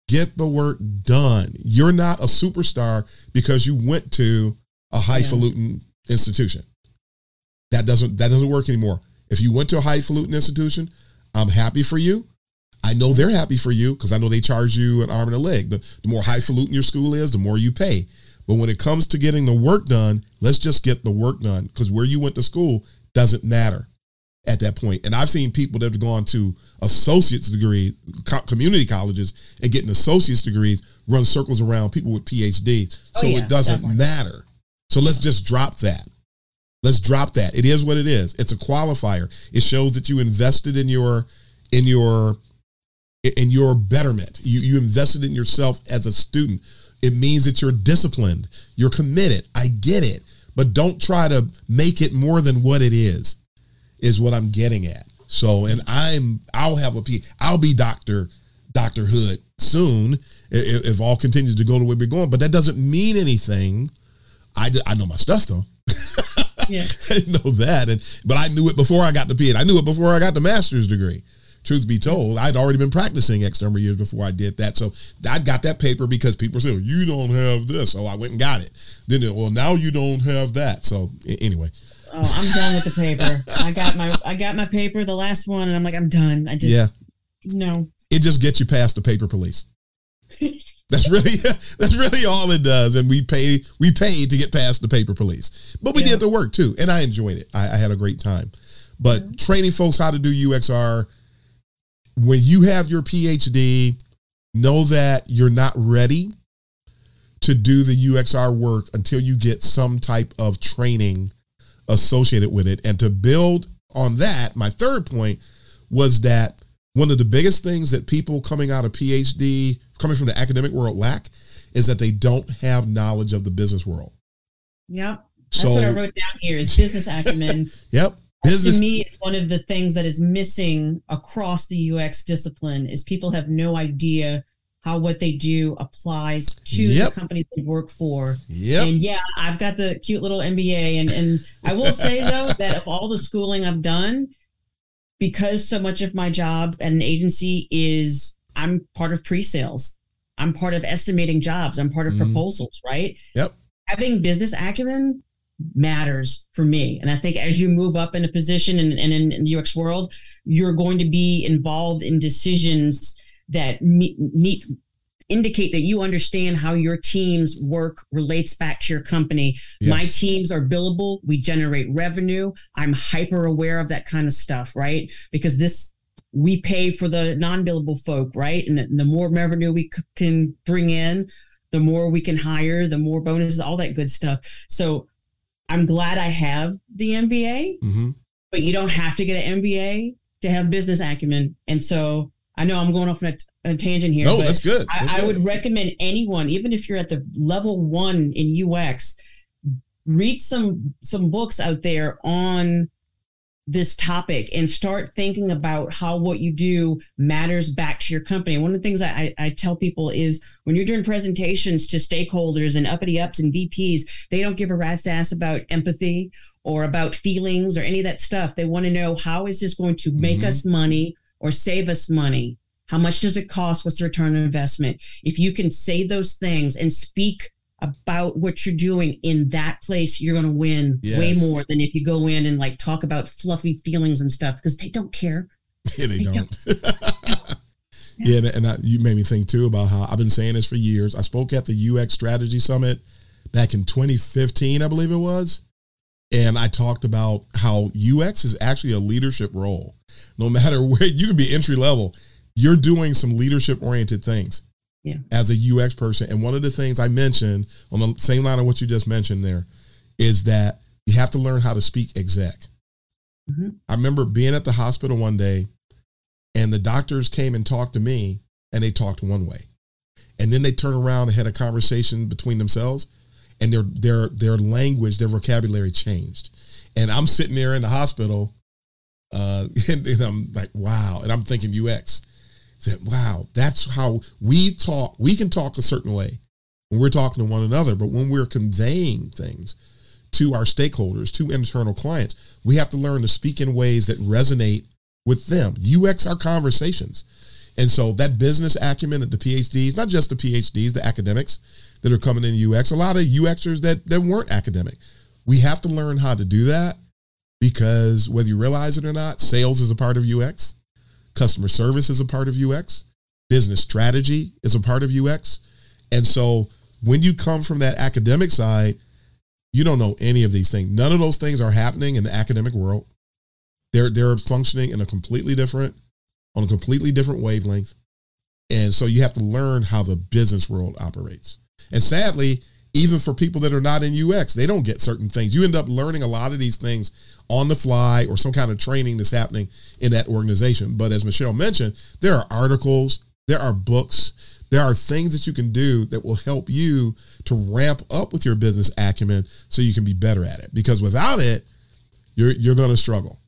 Get the work done. You're not a superstar because you went to a highfalutin yeah. institution. That doesn't that doesn't work anymore. If you went to a highfalutin institution, I'm happy for you. I know they're happy for you because I know they charge you an arm and a leg. The, the more highfalutin your school is, the more you pay. But when it comes to getting the work done, let's just get the work done because where you went to school doesn't matter at that point. And I've seen people that have gone to associate's degree, community colleges, and getting associate's degrees run circles around people with PhDs. Oh, so yeah, it doesn't definitely. matter. So let's just drop that. Let's drop that. It is what it is. It's a qualifier. It shows that you invested in your in your in your betterment. You you invested in yourself as a student. It means that you're disciplined. You're committed. I get it. But don't try to make it more than what it is. Is what I'm getting at. So, and I'm I'll have a P. I'll be Doctor Doctor Hood soon if, if all continues to go the way we're going. But that doesn't mean anything. I I know my stuff though. Yeah. I didn't know that. And but I knew it before I got the PhD. I knew it before I got the master's degree. Truth be told, I'd already been practicing X number of years before I did that. So I got that paper because people said, You don't have this. So I went and got it. Then well, now you don't have that. So anyway. Oh, I'm done with the paper. I got my I got my paper, the last one, and I'm like, I'm done. I just yeah. no. It just gets you past the paper police. That's really that's really all it does, and we pay we paid to get past the paper police, but we yeah. did the work too, and I enjoyed it. I, I had a great time. But mm-hmm. training folks how to do UXR, when you have your PhD, know that you're not ready to do the UXR work until you get some type of training associated with it. And to build on that, my third point was that one of the biggest things that people coming out of PhD, coming from the academic world lack is that they don't have knowledge of the business world. Yep. That's so, what I wrote down here is business acumen. yep. Business. To me, one of the things that is missing across the UX discipline is people have no idea how what they do applies to yep. the companies they work for. And yeah, I've got the cute little MBA. And, and I will say, though, that of all the schooling I've done, because so much of my job at an agency is I'm part of pre sales, I'm part of estimating jobs, I'm part of mm. proposals, right? Yep. Having business acumen matters for me. And I think as you move up in a position and in, in, in, the UX world, you're going to be involved in decisions that meet, meet indicate that you understand how your team's work relates back to your company. Yes. My teams are billable, we generate revenue. I'm hyper aware of that kind of stuff, right? Because this we pay for the non-billable folk, right? And the, the more revenue we c- can bring in, the more we can hire, the more bonuses, all that good stuff. So I'm glad I have the MBA, mm-hmm. but you don't have to get an MBA to have business acumen. And so I know I'm going off on a, a tangent here. No, that's good. That's I, good. I would recommend anyone, even if you're at the level one in UX, read some some books out there on this topic and start thinking about how what you do matters back to your company. One of the things I, I tell people is when you're doing presentations to stakeholders and uppity ups and VPs, they don't give a rat's ass about empathy or about feelings or any of that stuff. They want to know how is this going to make mm-hmm. us money or save us money? How much does it cost? What's the return on investment? If you can say those things and speak about what you're doing in that place, you're going to win yes. way more than if you go in and like talk about fluffy feelings and stuff because they don't care. Yeah, they, they don't. don't. yeah, and, and I, you made me think too about how I've been saying this for years. I spoke at the UX Strategy Summit back in 2015, I believe it was. And I talked about how UX is actually a leadership role. No matter where you can be entry level, you're doing some leadership oriented things yeah. as a UX person. And one of the things I mentioned on the same line of what you just mentioned there is that you have to learn how to speak exec. Mm-hmm. I remember being at the hospital one day and the doctors came and talked to me and they talked one way. And then they turned around and had a conversation between themselves and their their their language, their vocabulary changed. And I'm sitting there in the hospital uh, and, and I'm like, wow. And I'm thinking UX that wow, that's how we talk. We can talk a certain way when we're talking to one another, but when we're conveying things to our stakeholders, to internal clients, we have to learn to speak in ways that resonate with them. UX our conversations. And so that business acumen at the PhDs, not just the PhDs, the academics that are coming in UX, a lot of UXers that, that weren't academic. We have to learn how to do that because whether you realize it or not, sales is a part of UX. Customer service is a part of UX. Business strategy is a part of UX. And so when you come from that academic side, you don't know any of these things. None of those things are happening in the academic world. They're they're functioning in a completely different, on a completely different wavelength. And so you have to learn how the business world operates. And sadly, even for people that are not in UX, they don't get certain things. You end up learning a lot of these things on the fly or some kind of training that's happening in that organization. But as Michelle mentioned, there are articles, there are books, there are things that you can do that will help you to ramp up with your business acumen so you can be better at it. Because without it, you're you're going to struggle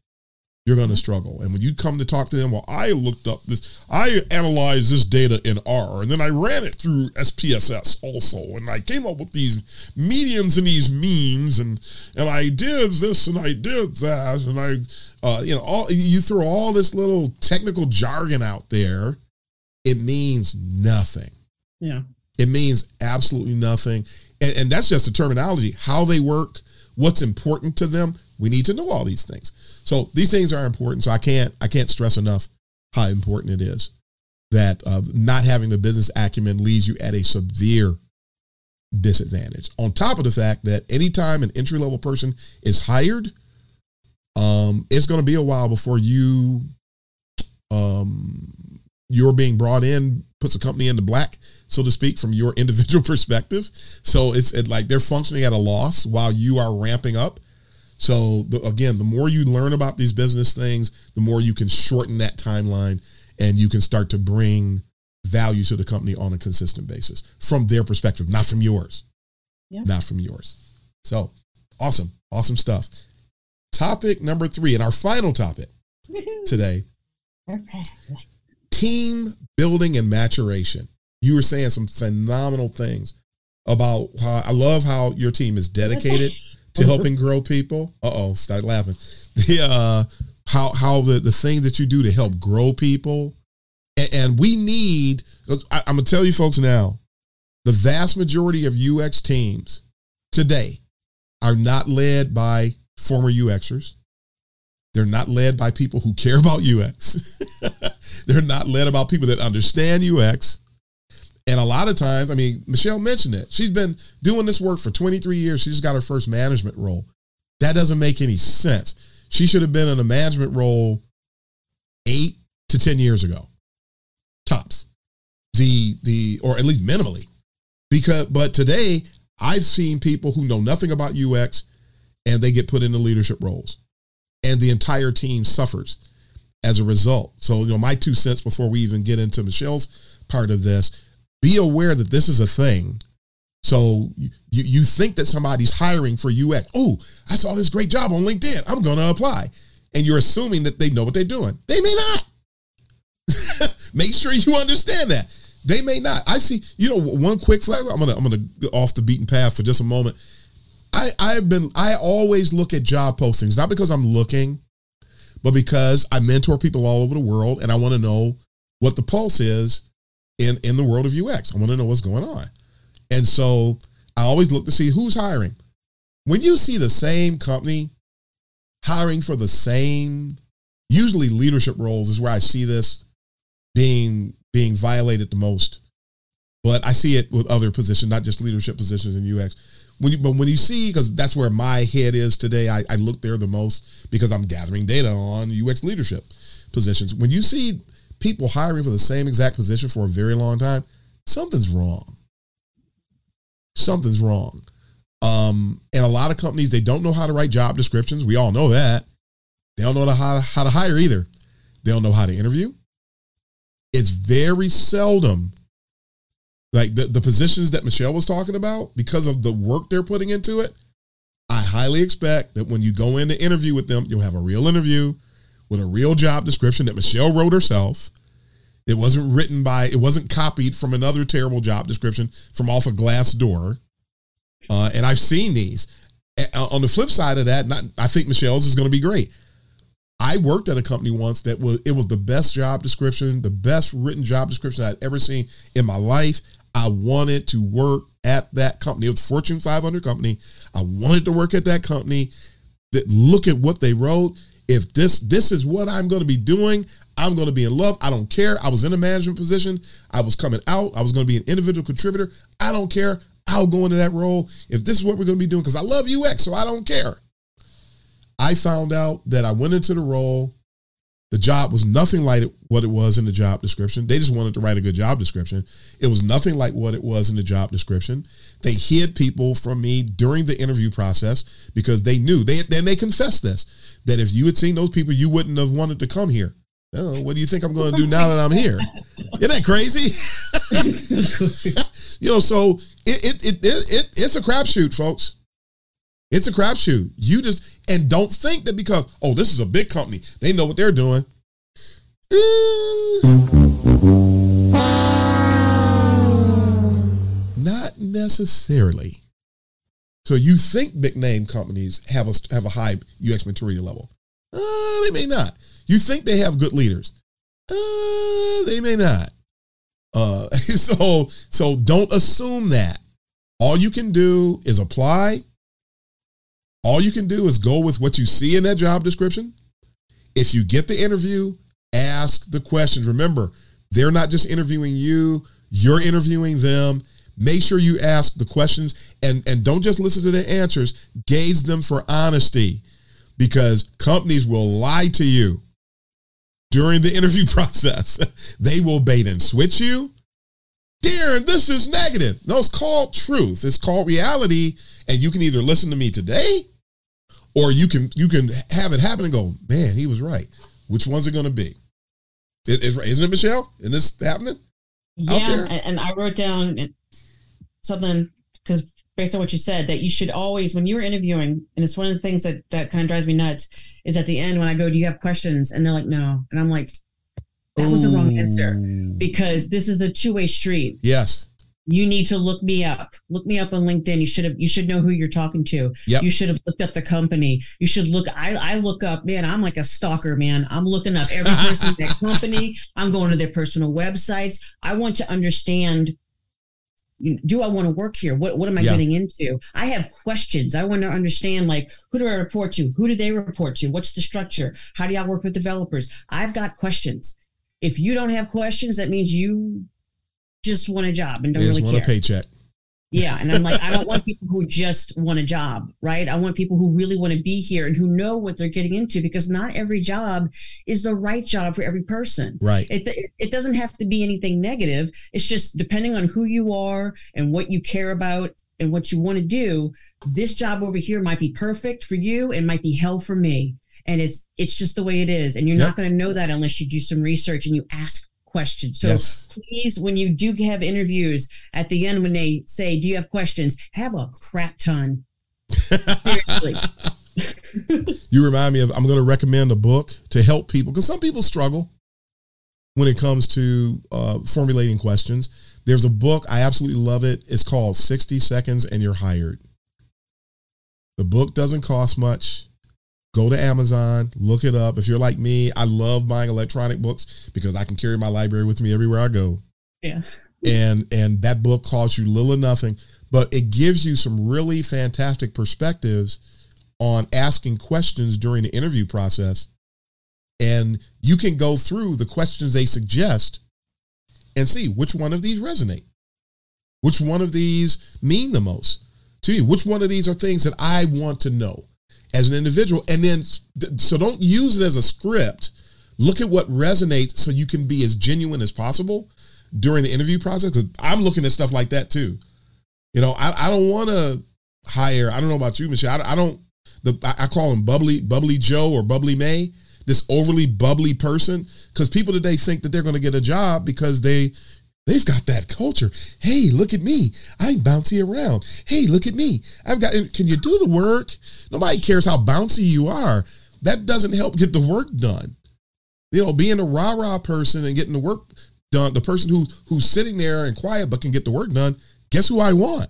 you're going to struggle. And when you come to talk to them, well, I looked up this, I analyzed this data in R, and then I ran it through SPSS also, and I came up with these medians and these means, and and I did this and I did that, and I, uh, you know, all you throw all this little technical jargon out there, it means nothing. Yeah, it means absolutely nothing, and, and that's just the terminology. How they work, what's important to them. We need to know all these things. So these things are important. So I can't I can't stress enough how important it is that uh, not having the business acumen leaves you at a severe disadvantage. On top of the fact that anytime an entry level person is hired, um, it's going to be a while before you um, you're being brought in puts a company into black, so to speak, from your individual perspective. So it's it, like they're functioning at a loss while you are ramping up So the, again, the more you learn about these business things, the more you can shorten that timeline and you can start to bring value to the company on a consistent basis from their perspective, not from yours. Yeah. Not from yours. So awesome. Awesome stuff. Topic number three, and our final topic today team building and maturation. You were saying some phenomenal things about how I love how your team is dedicated to helping grow people. Uh oh, start laughing. The uh, how how the the thing that you do to help grow people, and, and we need. I, I'm gonna tell you folks now, the vast majority of UX teams today are not led by former UXers. They're not led by people who care about UX. They're not led about people that understand UX. And a lot of times, I mean, Michelle mentioned it. She's been doing this work for 23 years. She just got her first management role. That doesn't make any sense. She should have been in a management role eight to 10 years ago. Tops. The the or at least minimally. Because but today I've seen people who know nothing about UX and they get put into leadership roles. And the entire team suffers as a result. So, you know, my two cents before we even get into Michelle's part of this be aware that this is a thing. So you, you think that somebody's hiring for UX. Oh, I saw this great job on LinkedIn. I'm going to apply. And you're assuming that they know what they're doing. They may not. Make sure you understand that. They may not. I see, you know, one quick flag. I'm gonna I'm gonna go off the beaten path for just a moment. I, I've been I always look at job postings, not because I'm looking, but because I mentor people all over the world and I want to know what the pulse is in in the world of UX. I want to know what's going on. And so I always look to see who's hiring. When you see the same company hiring for the same usually leadership roles is where I see this being being violated the most. But I see it with other positions, not just leadership positions in UX. When you, but when you see, because that's where my head is today, I, I look there the most because I'm gathering data on UX leadership positions. When you see people hiring for the same exact position for a very long time, something's wrong. Something's wrong. Um, and a lot of companies, they don't know how to write job descriptions. We all know that. They don't know how to, how to hire either. They don't know how to interview. It's very seldom like the, the positions that Michelle was talking about, because of the work they're putting into it, I highly expect that when you go in to interview with them, you'll have a real interview with a real job description that Michelle wrote herself. It wasn't written by, it wasn't copied from another terrible job description from off a Glassdoor. Uh, and I've seen these. Uh, on the flip side of that, not, I think Michelle's is going to be great. I worked at a company once that was it was the best job description, the best written job description I'd ever seen in my life. I wanted to work at that company. It was a Fortune 500 company. I wanted to work at that company. That look at what they wrote if this this is what I'm going to be doing, I'm going to be in love. I don't care. I was in a management position. I was coming out. I was going to be an individual contributor. I don't care. I'll go into that role if this is what we're going to be doing because I love UX, so I don't care. I found out that I went into the role. The job was nothing like what it was in the job description. They just wanted to write a good job description. It was nothing like what it was in the job description. They hid people from me during the interview process because they knew they then they confessed this that if you had seen those people, you wouldn't have wanted to come here. Oh, what do you think I'm going to do now that I'm here? Isn't that crazy? you know, so it, it, it, it, it's a crapshoot, folks. It's a crapshoot. You just, and don't think that because, oh, this is a big company, they know what they're doing. Not necessarily. So you think big name companies have a have a high UX maturity level? Uh, they may not. You think they have good leaders? Uh, they may not. Uh, so so don't assume that. All you can do is apply. All you can do is go with what you see in that job description. If you get the interview, ask the questions. Remember, they're not just interviewing you, you're interviewing them. Make sure you ask the questions and, and don't just listen to their answers, gauge them for honesty because companies will lie to you during the interview process. they will bait and switch you. Darren, this is negative. No, it's called truth. It's called reality. And you can either listen to me today or you can you can have it happen and go, man, he was right. Which one's it going to be? It, isn't it, Michelle? Isn't this happening? Yeah, and I wrote down something because based on what you said that you should always when you're interviewing and it's one of the things that that kind of drives me nuts is at the end when i go do you have questions and they're like no and i'm like that was the wrong answer oh. because this is a two-way street yes you need to look me up look me up on linkedin you should have you should know who you're talking to yep. you should have looked up the company you should look i i look up man i'm like a stalker man i'm looking up every person in that company i'm going to their personal websites i want to understand do I want to work here? What what am I yeah. getting into? I have questions. I want to understand like who do I report to? Who do they report to? What's the structure? How do y'all work with developers? I've got questions. If you don't have questions, that means you just want a job and don't just really want care. a paycheck. Yeah. And I'm like, I don't want people who just want a job, right? I want people who really want to be here and who know what they're getting into because not every job is the right job for every person. Right. It, it doesn't have to be anything negative. It's just depending on who you are and what you care about and what you want to do. This job over here might be perfect for you and might be hell for me. And it's it's just the way it is. And you're yep. not going to know that unless you do some research and you ask questions. So yes. please, when you do have interviews at the end, when they say, Do you have questions? Have a crap ton. Seriously. you remind me of, I'm going to recommend a book to help people because some people struggle when it comes to uh, formulating questions. There's a book, I absolutely love it. It's called 60 Seconds and You're Hired. The book doesn't cost much. Go to Amazon, look it up. If you're like me, I love buying electronic books because I can carry my library with me everywhere I go. Yeah. And and that book costs you little or nothing, but it gives you some really fantastic perspectives on asking questions during the interview process. And you can go through the questions they suggest and see which one of these resonate. Which one of these mean the most to you? Which one of these are things that I want to know? As an individual. And then, so don't use it as a script. Look at what resonates so you can be as genuine as possible during the interview process. I'm looking at stuff like that too. You know, I, I don't want to hire, I don't know about you, Michelle. I, I don't, the, I call him bubbly, bubbly Joe or bubbly May, this overly bubbly person. Because people today think that they're going to get a job because they They've got that culture. Hey, look at me. I'm bouncy around. Hey, look at me. I've got, can you do the work? Nobody cares how bouncy you are. That doesn't help get the work done. You know, being a rah rah person and getting the work done, the person who who's sitting there and quiet but can get the work done, guess who I want?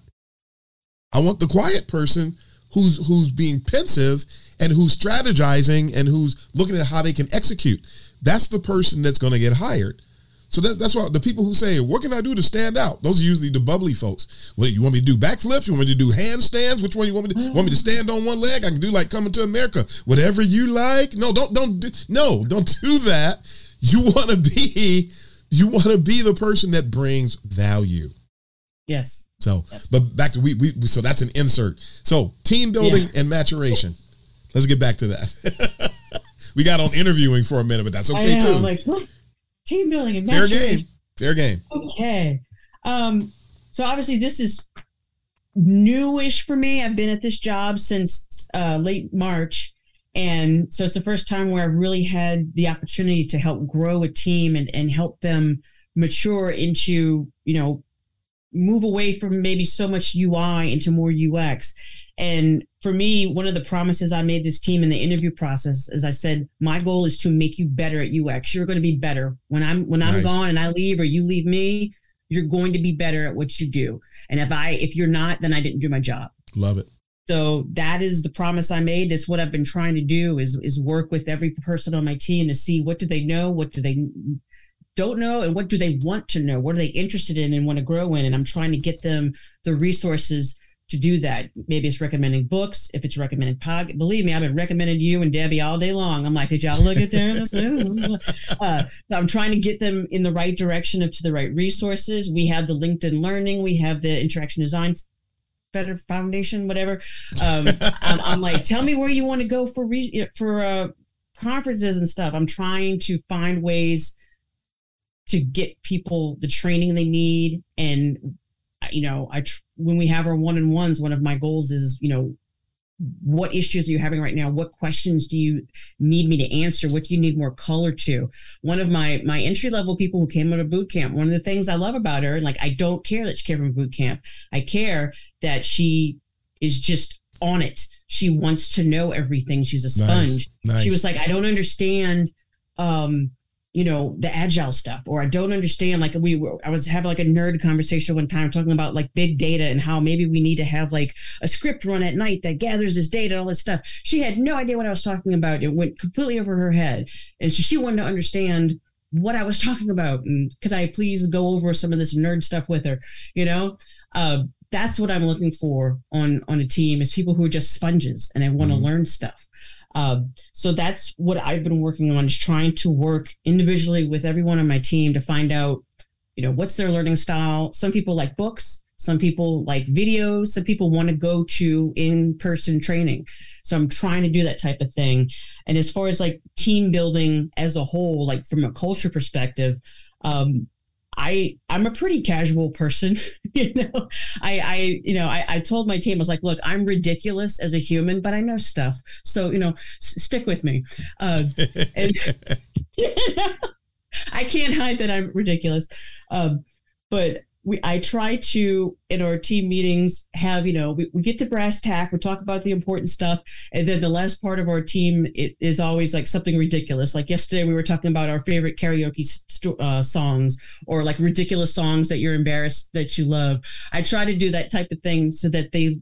I want the quiet person who's who's being pensive and who's strategizing and who's looking at how they can execute. That's the person that's going to get hired. So that, that's why the people who say, "What can I do to stand out?" Those are usually the bubbly folks. What you want me to do? Backflips? You want me to do handstands? Which one you want me to? Want me to stand on one leg? I can do like coming to America. Whatever you like. No, don't don't do, no, don't do that. You want to be you want to be the person that brings value. Yes. So, yes. but back to we, we so that's an insert. So team building yeah. and maturation. Let's get back to that. we got on interviewing for a minute, but that's okay too. Like, team building and fair game. Fair game. Okay. Um, so obviously this is newish for me. I've been at this job since uh, late March. And so it's the first time where I've really had the opportunity to help grow a team and, and help them mature into, you know, move away from maybe so much UI into more UX. And for me, one of the promises I made this team in the interview process is I said, my goal is to make you better at UX. You're going to be better when I'm when I'm nice. gone and I leave or you leave me. You're going to be better at what you do. And if I if you're not, then I didn't do my job. Love it. So that is the promise I made. It's what I've been trying to do is is work with every person on my team to see what do they know, what do they don't know, and what do they want to know, what are they interested in and want to grow in. And I'm trying to get them the resources to do that. Maybe it's recommending books. If it's recommending pod, believe me, I've been recommending you and Debbie all day long. I'm like, did y'all look at this? uh, I'm trying to get them in the right direction of to the right resources. We have the LinkedIn Learning. We have the Interaction Design Better Foundation, whatever. Um, I'm, I'm, like, tell me where you want to go for re- for uh, conferences and stuff. I'm trying to find ways to get people the training they need and you know, I tr- when we have our one on ones, one of my goals is you know what issues are you having right now? What questions do you need me to answer? What do you need more color to? One of my my entry level people who came out of boot camp one of the things i love about her like i don't care that she came from boot camp. I care that she is just on it. She wants to know everything. She's a sponge Nice, nice. she was like i don't understand um you know the agile stuff or i don't understand like we were i was having like a nerd conversation one time talking about like big data and how maybe we need to have like a script run at night that gathers this data and all this stuff. She had no idea what i was talking about. It went completely over her head. And so she wanted to understand what i was talking about and could i please go over some of this nerd stuff with her you know? Uh, that's what i'm looking for on on a team is people who are just sponges and they want to Mhm. learn stuff um, so that's what I've been working on is trying to work individually with everyone on my team to find out, you know, what's their learning style. Some people like books, some people like videos, some people want to go to in-person training. So I'm trying to do that type of thing. And as far as like team building as a whole, like from a culture perspective, um, I I'm a pretty casual person, you know. I I you know I, I told my team I was like, look, I'm ridiculous as a human, but I know stuff, so you know, s- stick with me. Uh, and I can't hide that I'm ridiculous, um, but we I try to in our team meetings have you know we, we get to brass tack, we talk about the important stuff, and then the last part of our team it is always like something ridiculous. Like yesterday, we were talking about our favorite karaoke st- uh, songs or like ridiculous songs that you're embarrassed that you love. I try to do that type of thing so that they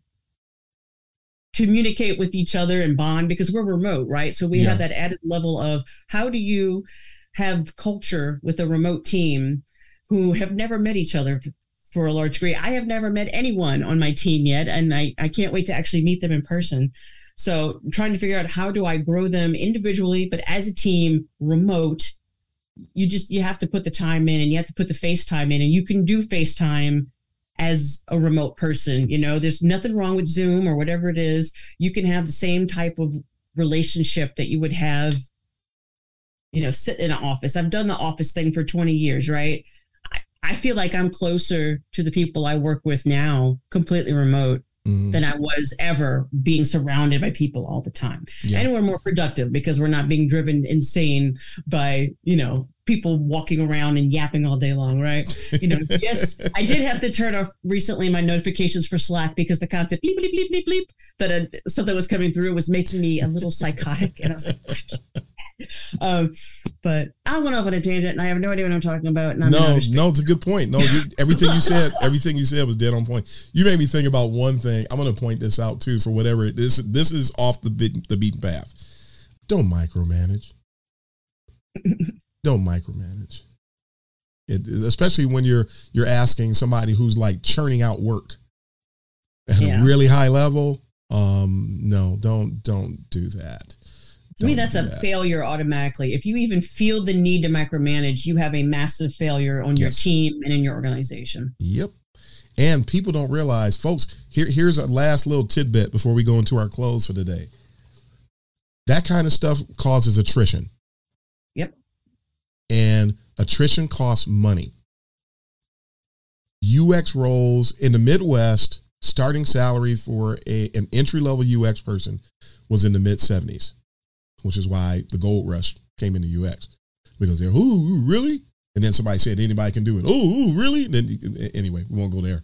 communicate with each other and bond because we're remote, right? So we Yeah. have that added level of how do you have culture with a remote team who have never met each other for a large degree. I have never met anyone on my team yet, and I, I can't wait to actually meet them in person. So trying to figure out how do I grow them individually, but as a team, remote. You just you have to put the time in, and you have to put the FaceTime in, and you can do FaceTime as a remote person. You know, there's nothing wrong with Zoom or whatever it is. You can have the same type of relationship that you would have, you know, sit in an office. I've done the office thing for 20 years, right? I, feel like I'm closer to the people I work with now, completely remote, Mhm. than I was ever being surrounded by people all the time. Yeah. And we're more productive because we're not being driven insane by, you know, people walking around and yapping all day long, right? You know, yes, I did have to turn off recently my notifications for Slack because the constant bleep, bleep, bleep, bleep, bleep that uh, something was coming through was making me a little psychotic. And I was like. um, but I went off on a tangent and I have no idea what I'm talking about. And I'm no, no, it's a good point. No, you, everything you said, everything you said was dead on point. You made me think about one thing. I'm going to point this out too for whatever it is. This is off the bit, the beaten path. Don't micromanage. Don't micromanage. It, especially when you're you're asking somebody who's like churning out work at Yeah. a really high level. Um, no, don't don't do that. To me, that's a that. failure automatically. If you even feel the need to micromanage, you have a massive failure on your team and in your organization. Yep. And people don't realize, folks, here, here's a last little tidbit before we go into our close for today. That kind of stuff causes attrition. Yep. And attrition costs money. UX roles in the Midwest, starting salary for a, an entry level UX person was in the mid 70s, which is why the gold rush came into UX because they're, ooh, really? And then somebody said anybody can do it. Oh, really? And then anyway, we won't go there.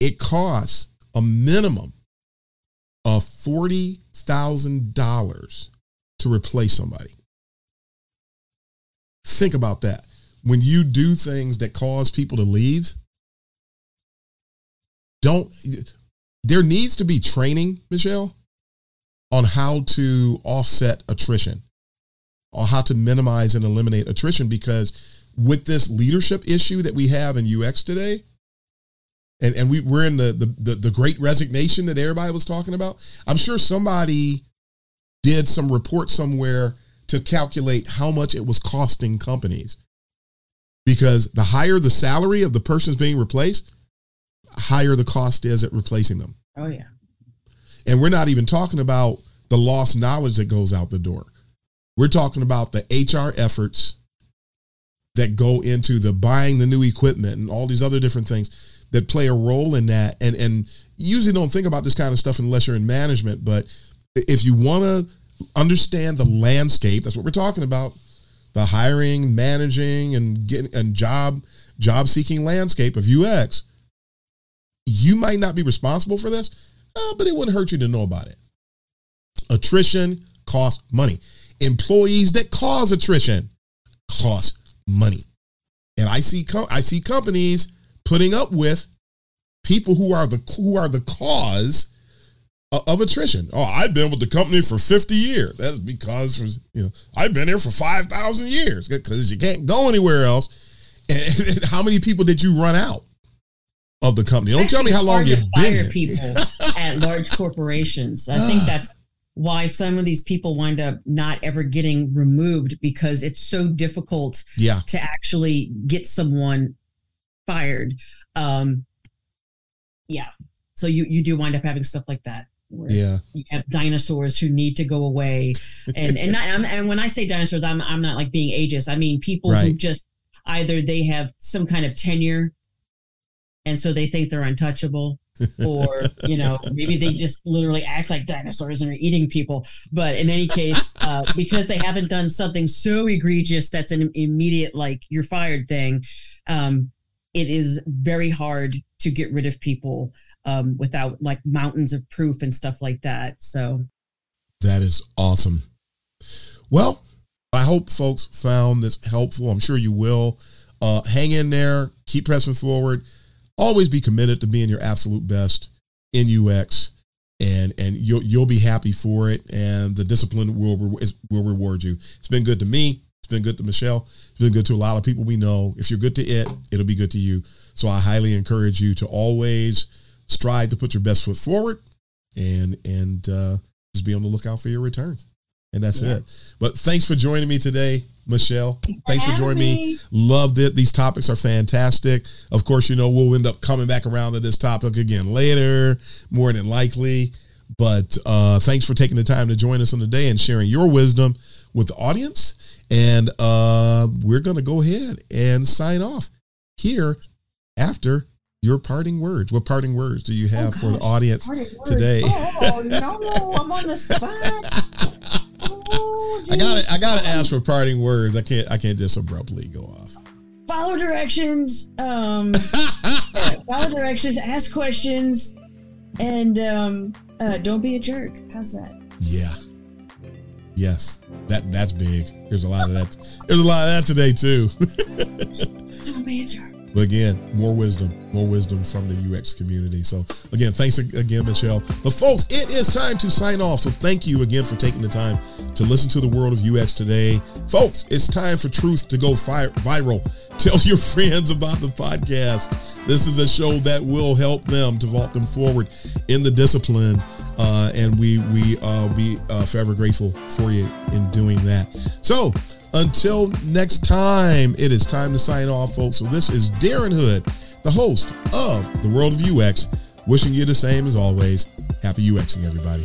It costs a minimum of forty thousand dollars to replace somebody. Think about that. When you do things that cause people to leave, don't there needs to be training, Michelle, on how to offset attrition or how to minimize and eliminate attrition because with this leadership issue that we have in UX today, and, and we, we're in the, the, the, the great resignation that everybody was talking about, I'm sure somebody did some report somewhere to calculate how much it was costing companies. Because the higher the salary of the person's being replaced, higher the cost is at replacing them. Oh yeah. And we're not even talking about the lost knowledge that goes out the door. We're talking about the HR efforts that go into the buying the new equipment and all these other different things that play a role in that. And and usually don't think about this kind of stuff unless you're in management. But if you want to understand the landscape, that's what we're talking about the hiring, managing, and getting and job job seeking landscape of UX. You might not be responsible for this, uh, but it wouldn't hurt you to know about it. Attrition costs money. Employees that cause attrition cost money. And I see com- I see companies putting up with people who are the who are the cause of attrition. Oh, I've been with the company for 50 years. That's because you know I've been here for 5,000 years because you can't go anywhere else. And how many people did you run out of the company? Don't tell me how long you've been here. people at large corporations. I think that's why some of these people wind up not ever getting removed because it's so difficult yeah. to actually get someone fired. Um, yeah. So you you do wind up having stuff like that. yeah. You have dinosaurs who need to go away, and and not, and when I say dinosaurs, I'm I'm not like being ageist. I mean people right. who just either they have some kind of tenure, and so they think they're untouchable, or you know maybe they just literally act like dinosaurs and are eating people. But in any case, uh, because they haven't done something so egregious that's an immediate like you're fired thing. Um, it is very hard to get rid of people um, without like mountains of proof and stuff like that. So that is awesome. Well, I hope folks found this helpful. I'm sure you will. Uh, hang in there, keep pressing forward. Always be committed to being your absolute best in UX, and and you'll you'll be happy for it. And the discipline will will reward you. It's been good to me. It's been good to Michelle. It's been good to a lot of people we know. If you're good to it, it'll be good to you. So I highly encourage you to always strive to put your best foot forward and and uh, just be on the lookout for your returns. And that's yeah. it. But thanks for joining me today, Michelle. Thanks for joining me. Loved it. These topics are fantastic. Of course, you know, we'll end up coming back around to this topic again later, more than likely. But uh, thanks for taking the time to join us on the day and sharing your wisdom with the audience. And uh, we're going to go ahead and sign off here after your parting words. What parting words do you have oh, for the audience today? Oh no, I'm on the spot. Oh, I got to I got to ask for parting words. I can't I can't just abruptly go off. Follow directions. Um, follow directions. Ask questions, and um, uh, don't be a jerk. How's that? Yeah. Yes, that that's big. There's a lot of that. There's a lot of that today too. don't be a jerk. But again, more wisdom, more wisdom from the UX community. So again, thanks again, Michelle. But folks, it is time to sign off. So thank you again for taking the time to listen to the world of UX today. Folks, it's time for truth to go viral. Tell your friends about the podcast. This is a show that will help them to vault them forward in the discipline. Uh, and we we uh, be uh, forever grateful for you in doing that. So until next time, it is time to sign off, folks. So this is Darren Hood, the host of The World of UX, wishing you the same as always. Happy UXing, everybody.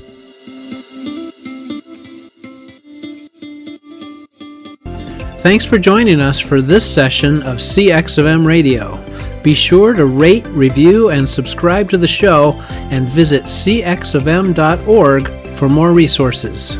Thanks for joining us for this session of CX of M Radio. Be sure to rate, review, and subscribe to the show and visit cxofm.org for more resources.